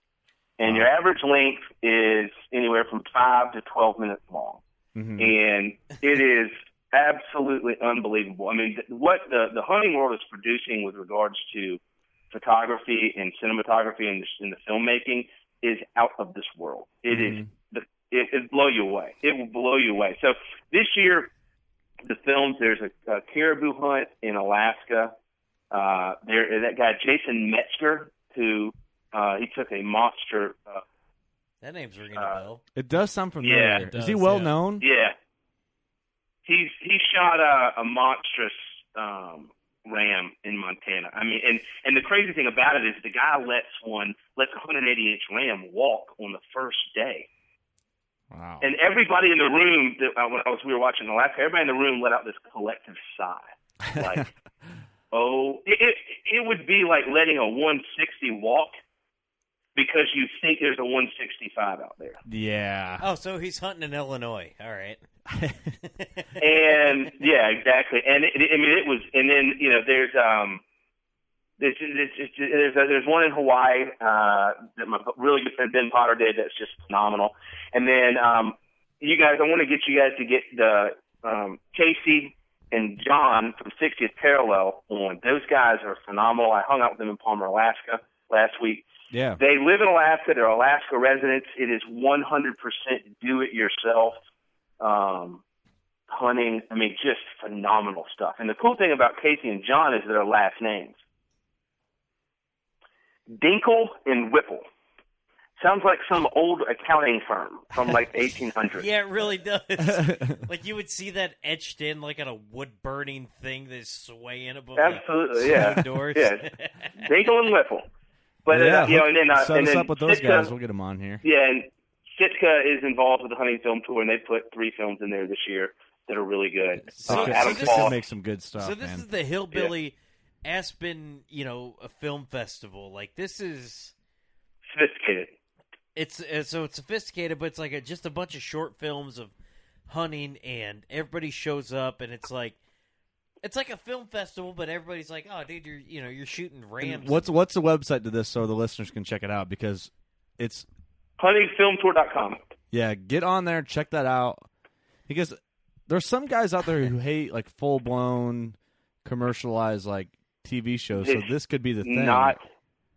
And your average length is anywhere from five to twelve minutes long Mhm. and it is absolutely unbelievable. I mean, what the the hunting world is producing with regards to photography and cinematography and the, and the filmmaking is out of this world. It is Mhm. the it, it blow you away. It will blow you away. So this year, the films there's a, a caribou hunt in Alaska. Uh, there that guy Jason Metzger who uh, he took a monster uh, That name's ringing Uh, a bell. It does sound familiar. Yeah, Is he well yeah. known? Yeah. He's he shot a, a monstrous um ram in Montana. I mean and and the crazy thing about it is the guy lets one lets a 180 inch ram walk on the first day. Wow. And everybody in the room that uh, when I was we were watching the Alaska, everybody in the room let out this collective sigh. Like oh it, it it would be like letting a 160 walk because you think there's a 165 out there. yeah. Oh, so he's hunting in Illinois. All right. and yeah, exactly. And it, I mean, it was. And then you know, there's um, there's there's, there's, there's one in Hawaii uh, that my really good friend Ben Potter did. That's just phenomenal. And then um, you guys, I want to get you guys to get the um, Casey and John from 60th Parallel on. Those guys are phenomenal. I hung out with them in Palmer, Alaska last week. Yeah. They live in Alaska. They're Alaska residents. It is 100% do it yourself um, hunting. I mean, just phenomenal stuff. And the cool thing about Casey and John is their last names Dinkle and Whipple. Sounds like some old accounting firm from like 1800. Yeah, it really does. like you would see that etched in like on a wood burning thing that's swaying above Absolutely, the yeah. sliding doors. Yeah. Dinkle and Whipple. But yeah, uh, you know, and then uh, set and us then up with those Sitka- guys. We'll get them on here. Yeah, and Sitka is involved with the hunting film tour, and they put three films in there this year that are really good. So- uh, Adam so this this Paul, make some good stuff, so this man. is the Hillbilly Aspen, you know, a film festival. Like this is sophisticated. it's uh, so it's sophisticated, but it's like a, just a bunch of short films of hunting, and everybody shows up, and it's like it's like a film festival, but everybody's like, "Oh, dude, you're you know you're shooting And rams." what's what's the website to this so the listeners can check it out because it's Huntingfilmtour.com. yeah get on there check that out because there's some guys out there who hate like full blown commercialized like TV shows so this could be the thing Not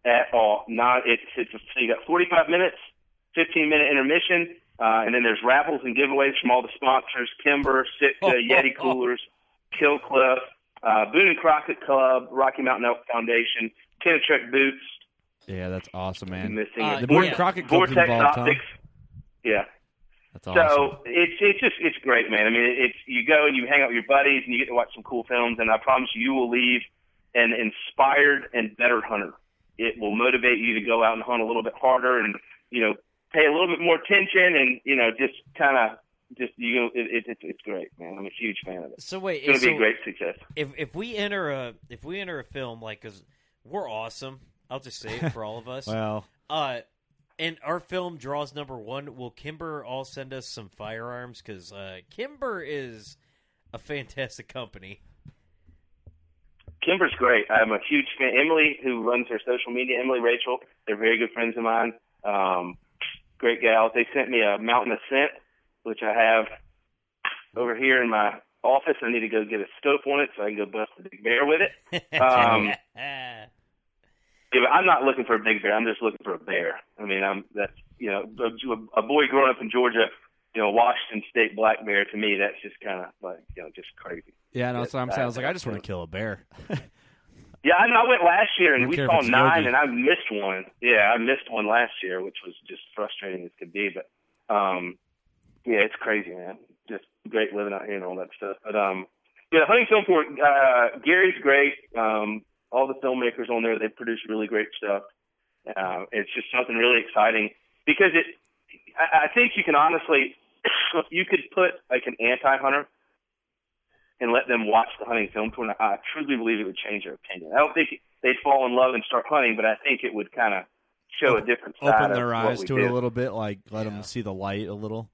at all. Not it's it's so you got 45 minutes, 15 minute intermission, uh, and then there's raffles and giveaways from all the sponsors: Kimber, Sitka, Yeti Coolers, Kill Cliff, uh, Boone and Crockett Club, Rocky Mountain Elk Foundation, Kenetrek Boots. yeah that's awesome man Missing Uh, it. the Boone yeah. Crockett Club's Vortex involved huh? Yeah. that's awesome So it's it's just it's great, man. I mean, it's you go and you hang out with your buddies and you get to watch some cool films, and I promise you, you will leave an inspired and better hunter. It will motivate you to go out and hunt a little bit harder, and you know, pay a little bit more attention, and you know, just kind of just you know, it, it, it's it's great, man. I'm a huge fan of it. So wait, it's going to be a great success. If if we enter a if we enter a film like because we're awesome, I'll just say it for all of us. Well, uh, and our film draws number one. Will Kimber all send us some firearms? Because uh, Kimber is a fantastic company. Kimber's great. I'm a huge fan. Emily, who runs her social media, Emily Rachel, they're very good friends of mine. Um, great gals. They sent me a Mountain of Scent, which I have over here in my office. I need to go get a scope on it so I can go bust a big bear with it. Um, I'm not looking for a big bear. I'm just looking for a bear. I mean, I'm that's you know a, a boy growing up in Georgia. You know, Washington State black bear to me, that's just kind of like you know just crazy. Yeah, no, that's what I'm saying. I was like, I just want to kill a bear. Yeah, I, know, I went last year and we saw nine, Yogi. and I missed one. Yeah, I missed one last year, which was just frustrating as could be. But um, yeah, it's crazy, man. Just great living out here and all that stuff. But um, yeah, the hunting film for uh, Gary's great. Um, all the filmmakers on there, they produce really great stuff. Uh, it's just something really exciting because it. I, I think you can honestly, you could put like an anti-hunter and let them watch the hunting film tour. and I truly believe it would change their opinion. I don't think they'd fall in love and start hunting, but I think it would kind of show a different side Open of their what eyes we to did. it a little bit, like let them see the light a little.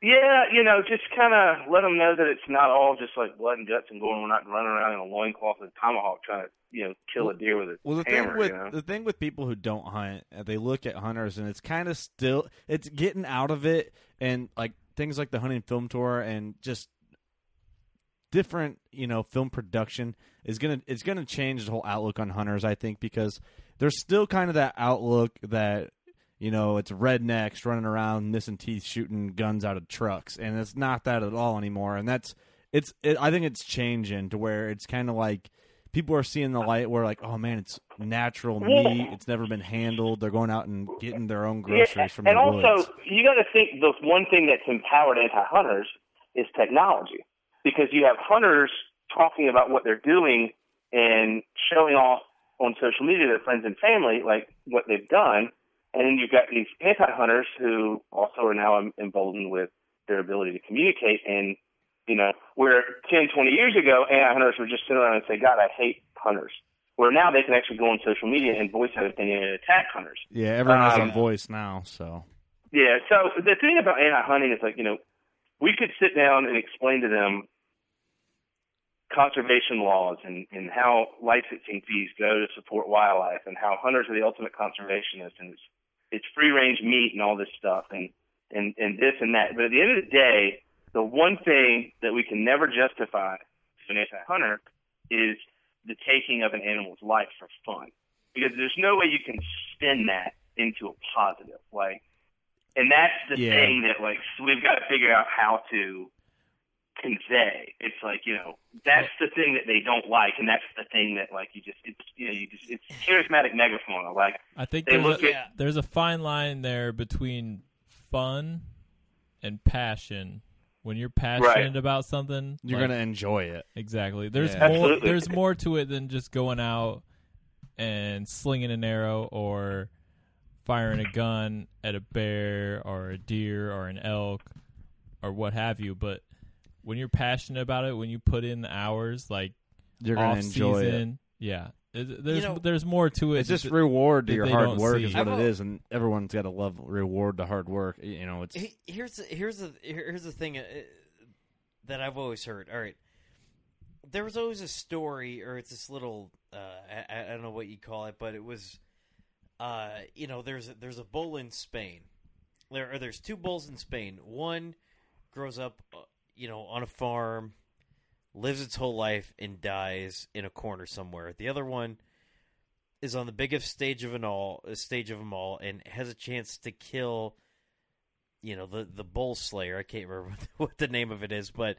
Yeah, you know, just kind of let them know that it's not all just like blood and guts and going We're not running around in a loincloth with a tomahawk trying to, you know, kill a deer with a Well, the hammer. thing with you know? the thing with people who don't hunt, uh, they look at hunters and it's kind of still it's getting out of it, and like things like the hunting film tour and just different, you know, film production is gonna it's gonna change the whole outlook on hunters. I think because there's still kind of that outlook that you know it's rednecks running around missing teeth shooting guns out of trucks, and it's not that at all anymore. And that's it's it, I think it's changing to where it's kind of like people are seeing the light where like oh man it's natural meat. It's never been handled. They're going out and getting their own groceries yeah, from and the also woods. you got to think the one thing that's empowered anti-hunters is technology, because you have hunters talking about what they're doing and showing off on social media to their friends and family like what they've done, and then you've got these anti-hunters who also are now emboldened with their ability to communicate and you know, where 10, 20 years ago, anti-hunters would just sit around and say, God, I hate hunters. Where now they can actually go on social media and voice their opinion and attack hunters. yeah everyone has Um, a voice now so Yeah, so the thing about anti-hunting is like, you know, we could sit down and explain to them conservation laws and, and how licensing fees go to support wildlife and how hunters are the ultimate conservationists and it's, it's free range meat and all this stuff and, and, and this and that. But at the end of the day, the one thing that we can never justify to an anti-hunter is the taking of an animal's life for fun. Because there's no way you can spin that into a positive. Like, and that's the Yeah. thing that like we've got to figure out how to convey. It's like you know that's the thing that they don't like, and that's the thing that like you just it's you know you just it's charismatic megafauna. Like I think they there's look a, at there's a fine line there between fun and passion. When you're passionate about something, you're like- gonna enjoy it Exactly. There's Yeah. more. Absolutely. There's more to it than just going out and slinging an arrow or firing a gun at a bear or a deer or an elk or what have you. But when you're passionate about it, when you put in the hours, like You're gonna off enjoy it. season, yeah. It- There's know, there's more to it. it's just reward to that your they hard don't work see. is what I've it al- is and everyone's got to love reward to hard work you know it's He- Here's the, here's the here's the thing uh, that I've always heard. All right, there was always a story, or it's this little uh, I, I don't know what you call it, but it was, uh, you know, there's a, there's a bull in Spain. There or there's two bulls in Spain. One grows up, uh, you know, on a farm, lives its whole life, and dies in a corner somewhere. The other one is on the biggest stage of an all uh, stage of them all, and has a chance to kill you know the the bull slayer. I can't remember what the name of it is but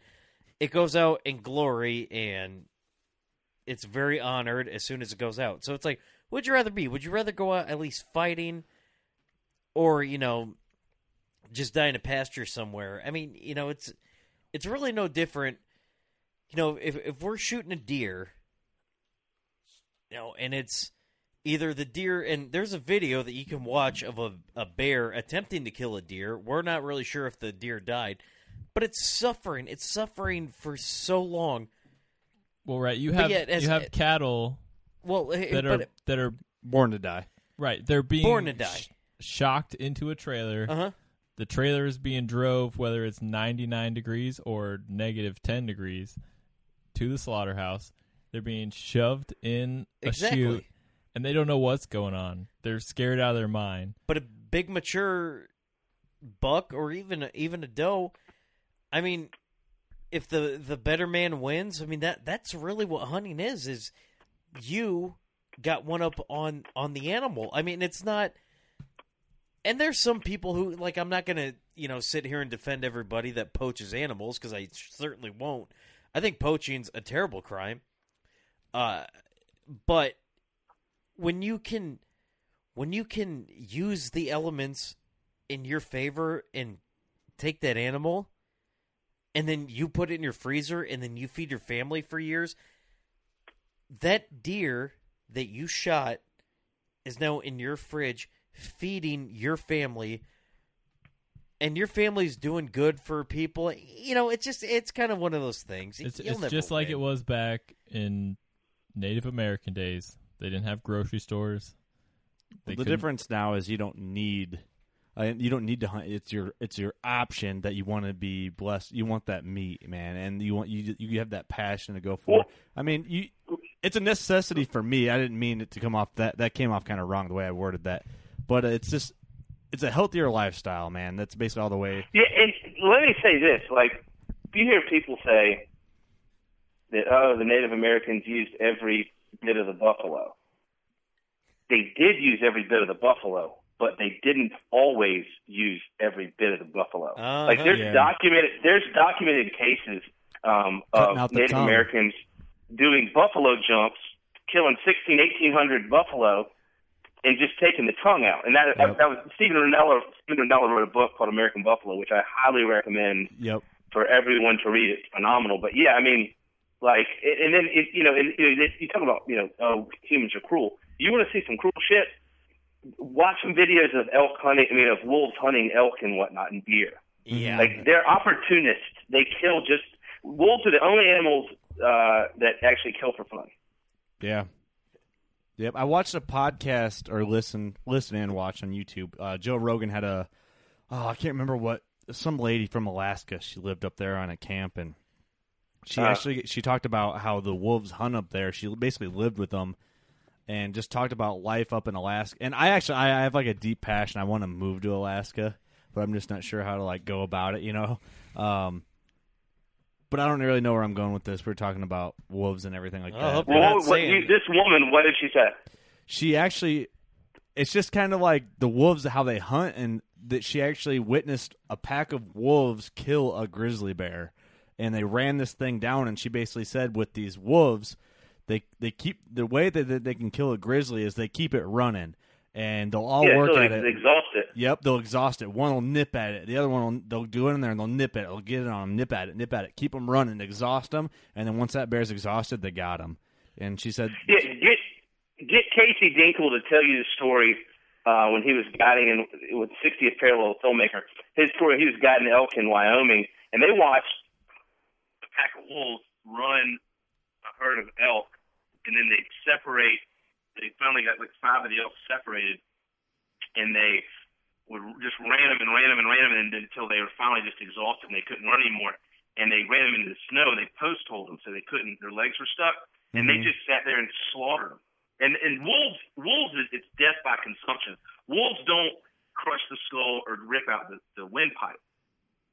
it goes out in glory and it's very honored as soon as it goes out. So it's like would you rather be? Would you rather go out at least fighting or you know just die in a pasture somewhere? I mean you know it's it's really no different you know if if we're shooting a deer you know and it's either the deer and there's a video that you can watch of a, a bear attempting to kill a deer we're not really sure if the deer died but it's suffering. It's suffering for so long. Well, right. You have yet, as- you have cattle Well, that but are that are born to die. Right. They're being Born to die. sh- shocked into a trailer. Uh-huh. The trailer is being drove whether it's 99 degrees or negative 10 degrees to the slaughterhouse. They're being shoved in a Exactly. chute and they don't know what's going on. They're scared out of their mind. but a big mature buck or even a, even a doe i mean if the the better man wins i mean that that's really what hunting is is you got one up on on the animal i mean it's not and there's some people who like i'm not gonna you know sit here and defend everybody that poaches animals because i certainly won't. I think poaching's a terrible crime. Uh but when you can when you can use the elements in your favor and take that animal and then you put it in your freezer and then you feed your family for years that deer that you shot is now in your fridge feeding your family and your family's doing good for people you know it's just it's kind of one of those things It's, it's never just like it was back in Native American days. They didn't have grocery stores. They the couldn't- difference now is you don't need uh, you don't need to hunt. It's your it's your option that you want to be blessed. You want that meat, man, and you want you you have that passion to go for. it. I mean, you it's a necessity for me. I didn't mean it to come off that that came off kind of wrong the way I worded that, but it's just it's a healthier lifestyle, man. That's basically all the way. Yeah, and let me say this: like, you hear people say that oh, the Native Americans used every bit of the buffalo. They did use every bit of the buffalo, but they didn't always use every bit of the buffalo. Uh-huh. Like, there's Yeah. documented there's documented cases um, of Native tongue. Americans doing buffalo jumps, killing 16, 1800 buffalo, and just taking the tongue out. And that, Yep. that was Steven Rinella. Steven Rinella wrote a book called American Buffalo, which I highly recommend Yep. for everyone to read. It's phenomenal. But yeah, I mean, like, and and then it, you know, and, you, know, you talk about you know, oh, humans are cruel. You want to see some cruel shit? Watch some videos of elk hunting. I mean, of wolves hunting elk and whatnot and deer. yeah Like they're opportunists. They kill just wolves are the only animals uh, that actually kill for fun. Yeah. Yep. I watched a podcast or listen listen and watch on YouTube. Uh, Joe Rogan had a oh I can't remember what some lady from Alaska. She lived up there on a camp and she Uh. actually she talked about how the wolves hunt up there. She basically lived with them and just talked about life up in Alaska. And I actually I, I have like a deep passion. I want to move to Alaska, but I'm just not sure how to like go about it. You know. Um, but I don't really know where I'm going with this. We're talking about wolves and everything like oh, that. Well, not what, saying- you, this woman, what did she say? she actually it's just kind of like the wolves how they hunt and that she actually witnessed a pack of wolves kill a grizzly bear and they ran this thing down and she basically said with these wolves they they keep the way that that they can kill a grizzly is they keep it running and they'll all yeah, work at it exhaust it. Yep, they'll exhaust it. One will nip at it. The other one will they'll do it in there and they'll nip it. They'll get it on them, nip at it, nip at it, keep them running, exhaust them, and then once that bear's exhausted, they got him. And she said, Yeah, get get Casey Dinkle to tell you the story uh, when he was guiding in with 60th Parallel filmmaker. His story, he was guiding elk in Wyoming, and they watched a pack of wolves run a herd of elk, and then they separate. They finally got like five of the elk separated, and they would just ran them and ran them and ran them and until they were finally just exhausted and they couldn't run anymore. And they ran them into the snow. They post holed them so they couldn't. Their legs were stuck, and they Mhm. just sat there and slaughtered them. And and wolves wolves is it's death by consumption. Wolves don't crush the skull or rip out the, the windpipe.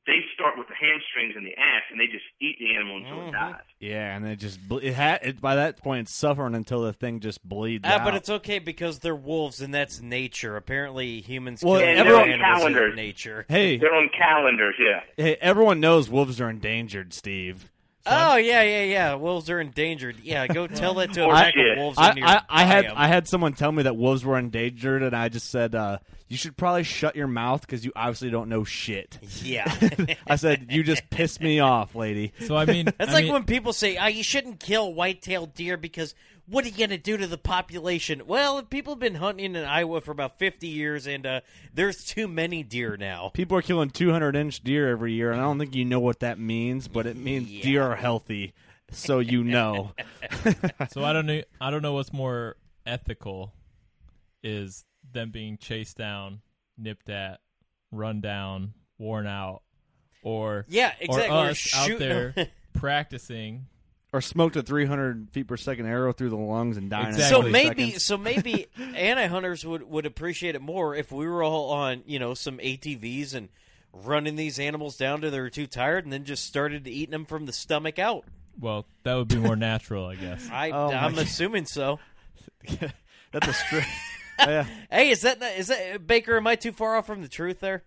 They start with the hamstrings and the ass, and they just eat the animal until Mhm. it dies. "Yeah," and it just ble- it had it, by that point it's suffering until the thing just bleeds Ah, out. but it's okay because they're wolves and that's nature. Apparently, humans Well, kill And other they're on animals calendars. nature. hey, They're on calendars, yeah. hey, everyone knows wolves are endangered, Steve. Oh yeah, yeah, yeah. Wolves are endangered. Yeah, go tell that to a Bullshit. pack of wolves I, in your I, I had biome. I had someone tell me that wolves were endangered, and I just said, uh, "You should probably shut your mouth because you obviously don't know shit." yeah. I said, "You just pissed me off, lady." So I mean, That's I like mean- when people say, "Oh, you shouldn't kill white-tailed deer because what are you going to do to the population? Well, people have been hunting in Iowa for about 50 years, and uh, there's too many deer now. People are killing 200 inch deer every year, and I don't think you know what that means, but it means deer are healthy, so you know. so I don't know. I don't know what's more ethical is them being chased down, nipped at, run down, worn out, or Yeah, exactly. or Or us shoot- out there practicing. Or smoked a 300 feet per second arrow through the lungs and dying. in So maybe, seconds. so maybe anti hunters would would appreciate it more if we were all on, you know, some ATVs and running these animals down to they're too tired, and then just started eating them from the stomach out. Well, that would be more natural, I guess. I, oh I'm God. assuming so. That's a straight. yeah. Hey, is that is that Baker? Am I too far off from the truth there?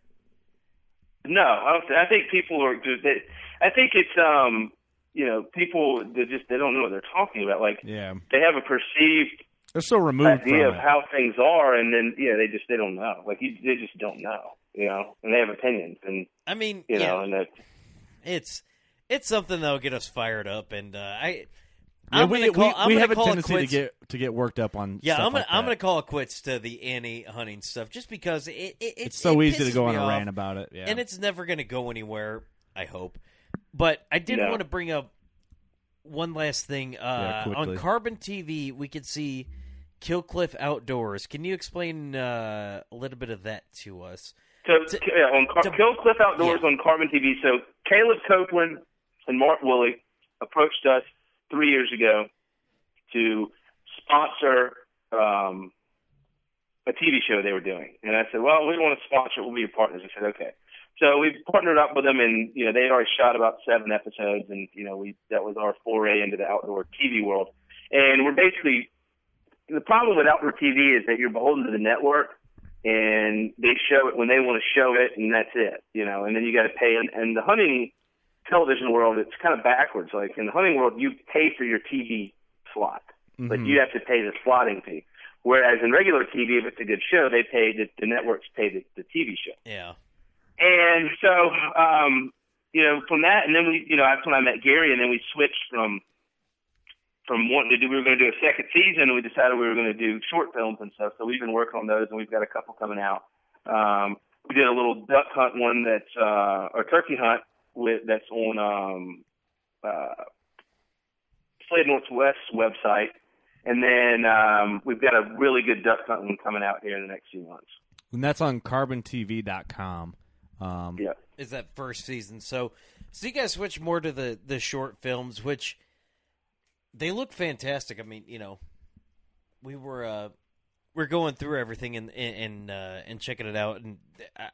No, I, I think people are. They, I think it's um, you know, people they just they don't know what they're talking about. Like Yeah. they have a perceived They're so removed idea from of it. how things are, and then yeah, they just they don't know. Like you, they just don't know. You know, and they have opinions, and I mean, you yeah, know, and that it's it's something that'll get us fired up, and uh, I. Yeah, I'm we gonna call, we, I'm we have a call it tendency to get to get worked up on. Yeah, stuff I'm gonna like I'm gonna call it quits to the anti hunting stuff, just because it, it, it It's so it easy to go on a off, rant about it. Yeah. and it's never gonna go anywhere. I hope, but I did Yeah. want to bring up one last thing. Uh, on. Carbon TV, we could see Kill Cliff Outdoors. Can you explain uh, a little bit of that to us? So yeah, on Car- Kill Cliff Outdoors on Carbon TV. So Caleb Copeland and Mark Woolley approached us three years ago to sponsor um, a TV show they were doing, and I said, "Well, we want to sponsor. it. We'll be your partners." I said, "Okay." So we partnered up with them, and you know they already shot about seven episodes, and you know we that was our foray into the outdoor TV world. And we're basically the problem with outdoor TV is that you're beholden to the network, and they show it when they want to show it, and that's it, you know. And then you got to pay. And, and the hunting television world, it's kind of backwards. Like in the hunting world, you pay for your TV slot, but Mhm. you have to pay the slotting fee. Whereas in regular TV, if it's a good show, they pay the, the networks pay the, the TV show. Yeah. And so, um, you know, from that, and then we, you know, that's when I met Gary, and then we switched from from wanting to do, we were going to do a second season, and we decided we were going to do short films and stuff. So we've been working on those, and we've got a couple coming out. Um, we did a little duck hunt one that's uh, or turkey hunt with that's on um, uh, Slade Northwest website, and then um, we've got a really good duck hunt one coming out here in the next few months. and that's on carbontv.com. Um, yeah. is that first season. So, so you guys switch more to the the short films, which they look fantastic. I mean, you know, we were uh we're going through everything and and uh, and checking it out, and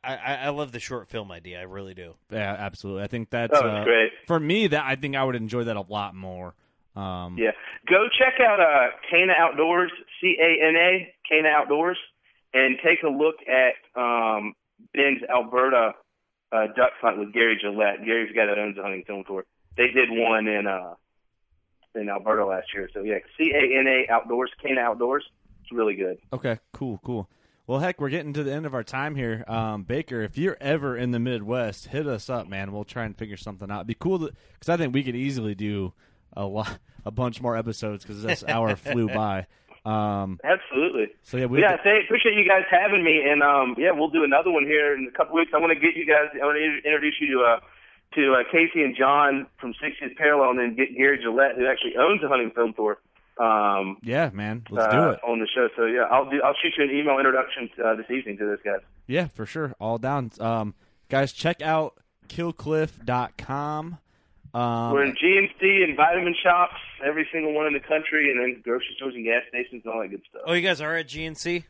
I, I I love the short film idea. I really do. Yeah, absolutely. I think that's Oh, that's uh, great. for me. That I think I would enjoy that a lot more. Um, Yeah, go check out uh, Cana Outdoors, C A N A, Cana Outdoors, and take a look at um, Ben's Alberta uh, duck hunt with Gary Gillette. Gary's the guy that owns the hunting film tour. They did one in uh, in Alberta last year. So yeah, C A N A Outdoors, Cana Outdoors. It's really good. Okay, cool, cool. Well, heck, we're getting to the end of our time here. Um, Baker, if you're ever in the Midwest, hit us up, man. We'll try and figure something out. It'd be cool because I think we could easily do a lot, a bunch more episodes because this hour flew by. Um, Absolutely. so yeah, we yeah, appreciate you guys having me, and um, yeah, we'll do another one here in a couple weeks. I want to get you guys. I want to introduce you to uh, to uh, Casey and John from 60th Parallel, and then get Gary Gillette, who actually owns the hunting film tour. Um, yeah, man, let's uh, do it. on the show. So yeah, I'll do. I'll shoot you an email introduction uh, this evening to those guys. Yeah, for sure. All down. Um, guys, check out killcliff.com. Um, We're in GNC and vitamin shops, every single one in the country, and then grocery stores and gas stations and all that good stuff. Oh, you guys are at GNC.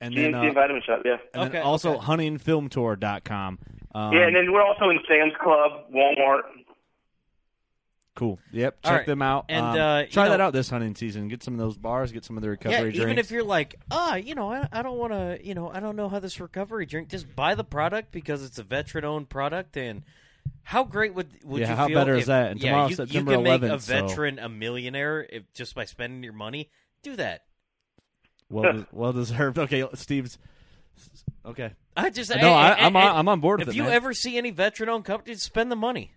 and GNC then, uh, and vitamin shop, yeah. and then also huntingfilmtour.com. Um, yeah, and then we're also in Sam's Club, Walmart. Cool. Yep. Check right. them out. And, Um, uh, you try that out this hunting season. Get some of those bars. Get some of the recovery yeah, even if you're like, ah, you know, I, I don't want to, you know, I don't know how this recovery drink. Just buy the product because it's a veteran-owned product, and how great would would Yeah, you how feel How better if, is that? And yeah, tomorrow's you, September you can make 11th, a so- veteran a millionaire if just by spending your money. Do that. well, des- well deserved. Okay, Steve's. Okay. I just no, hey, I, I'm hey, on, I'm on board with If it. you man. ever see any veteran-owned companies, spend the money,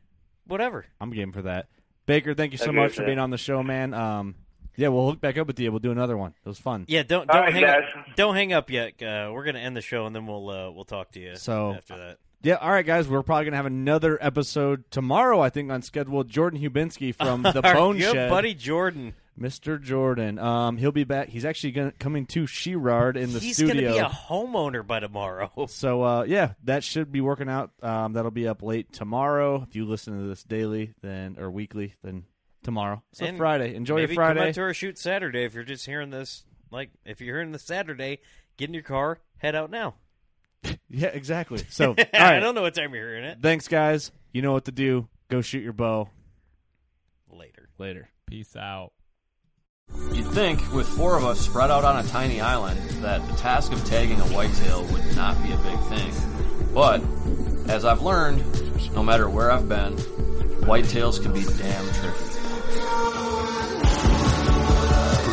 whatever. I'm game for that. Baker, thank you so much for man. being on the show, man. Um, Yeah, we'll hook back up with you. We'll do another one. It was fun. Yeah, don't don't right, hang up, don't hang up yet. Uh, we're gonna end the show and then we'll uh, we'll talk to you. So- after that, Yeah, all right, guys. We're probably gonna have another episode tomorrow. I think on schedule. Jordan Hubinski from the Bone good Shed, buddy Jordan. Mr. Jordan. Um, he'll be back. He's actually gonna, coming to Shirard in the He's studio. gonna be a homeowner by tomorrow. So uh, yeah, that should be working out. Um, that'll be up late tomorrow. If you listen to this daily, then or weekly, then tomorrow. So And Friday, enjoy your Come Friday. out to our shoot Saturday if you're just hearing this. Like if you're hearing this Saturday, get in your car, head out now. yeah, exactly. So all I don't know what time you're hearing it. thanks guys. You know what to do. Go shoot your bow. Later. Later. Peace out. You'd think, with four of us spread out on a tiny island, that the task of tagging a whitetail would not be a big thing. But, as I've learned, no matter where I've been, whitetails can be damn tricky.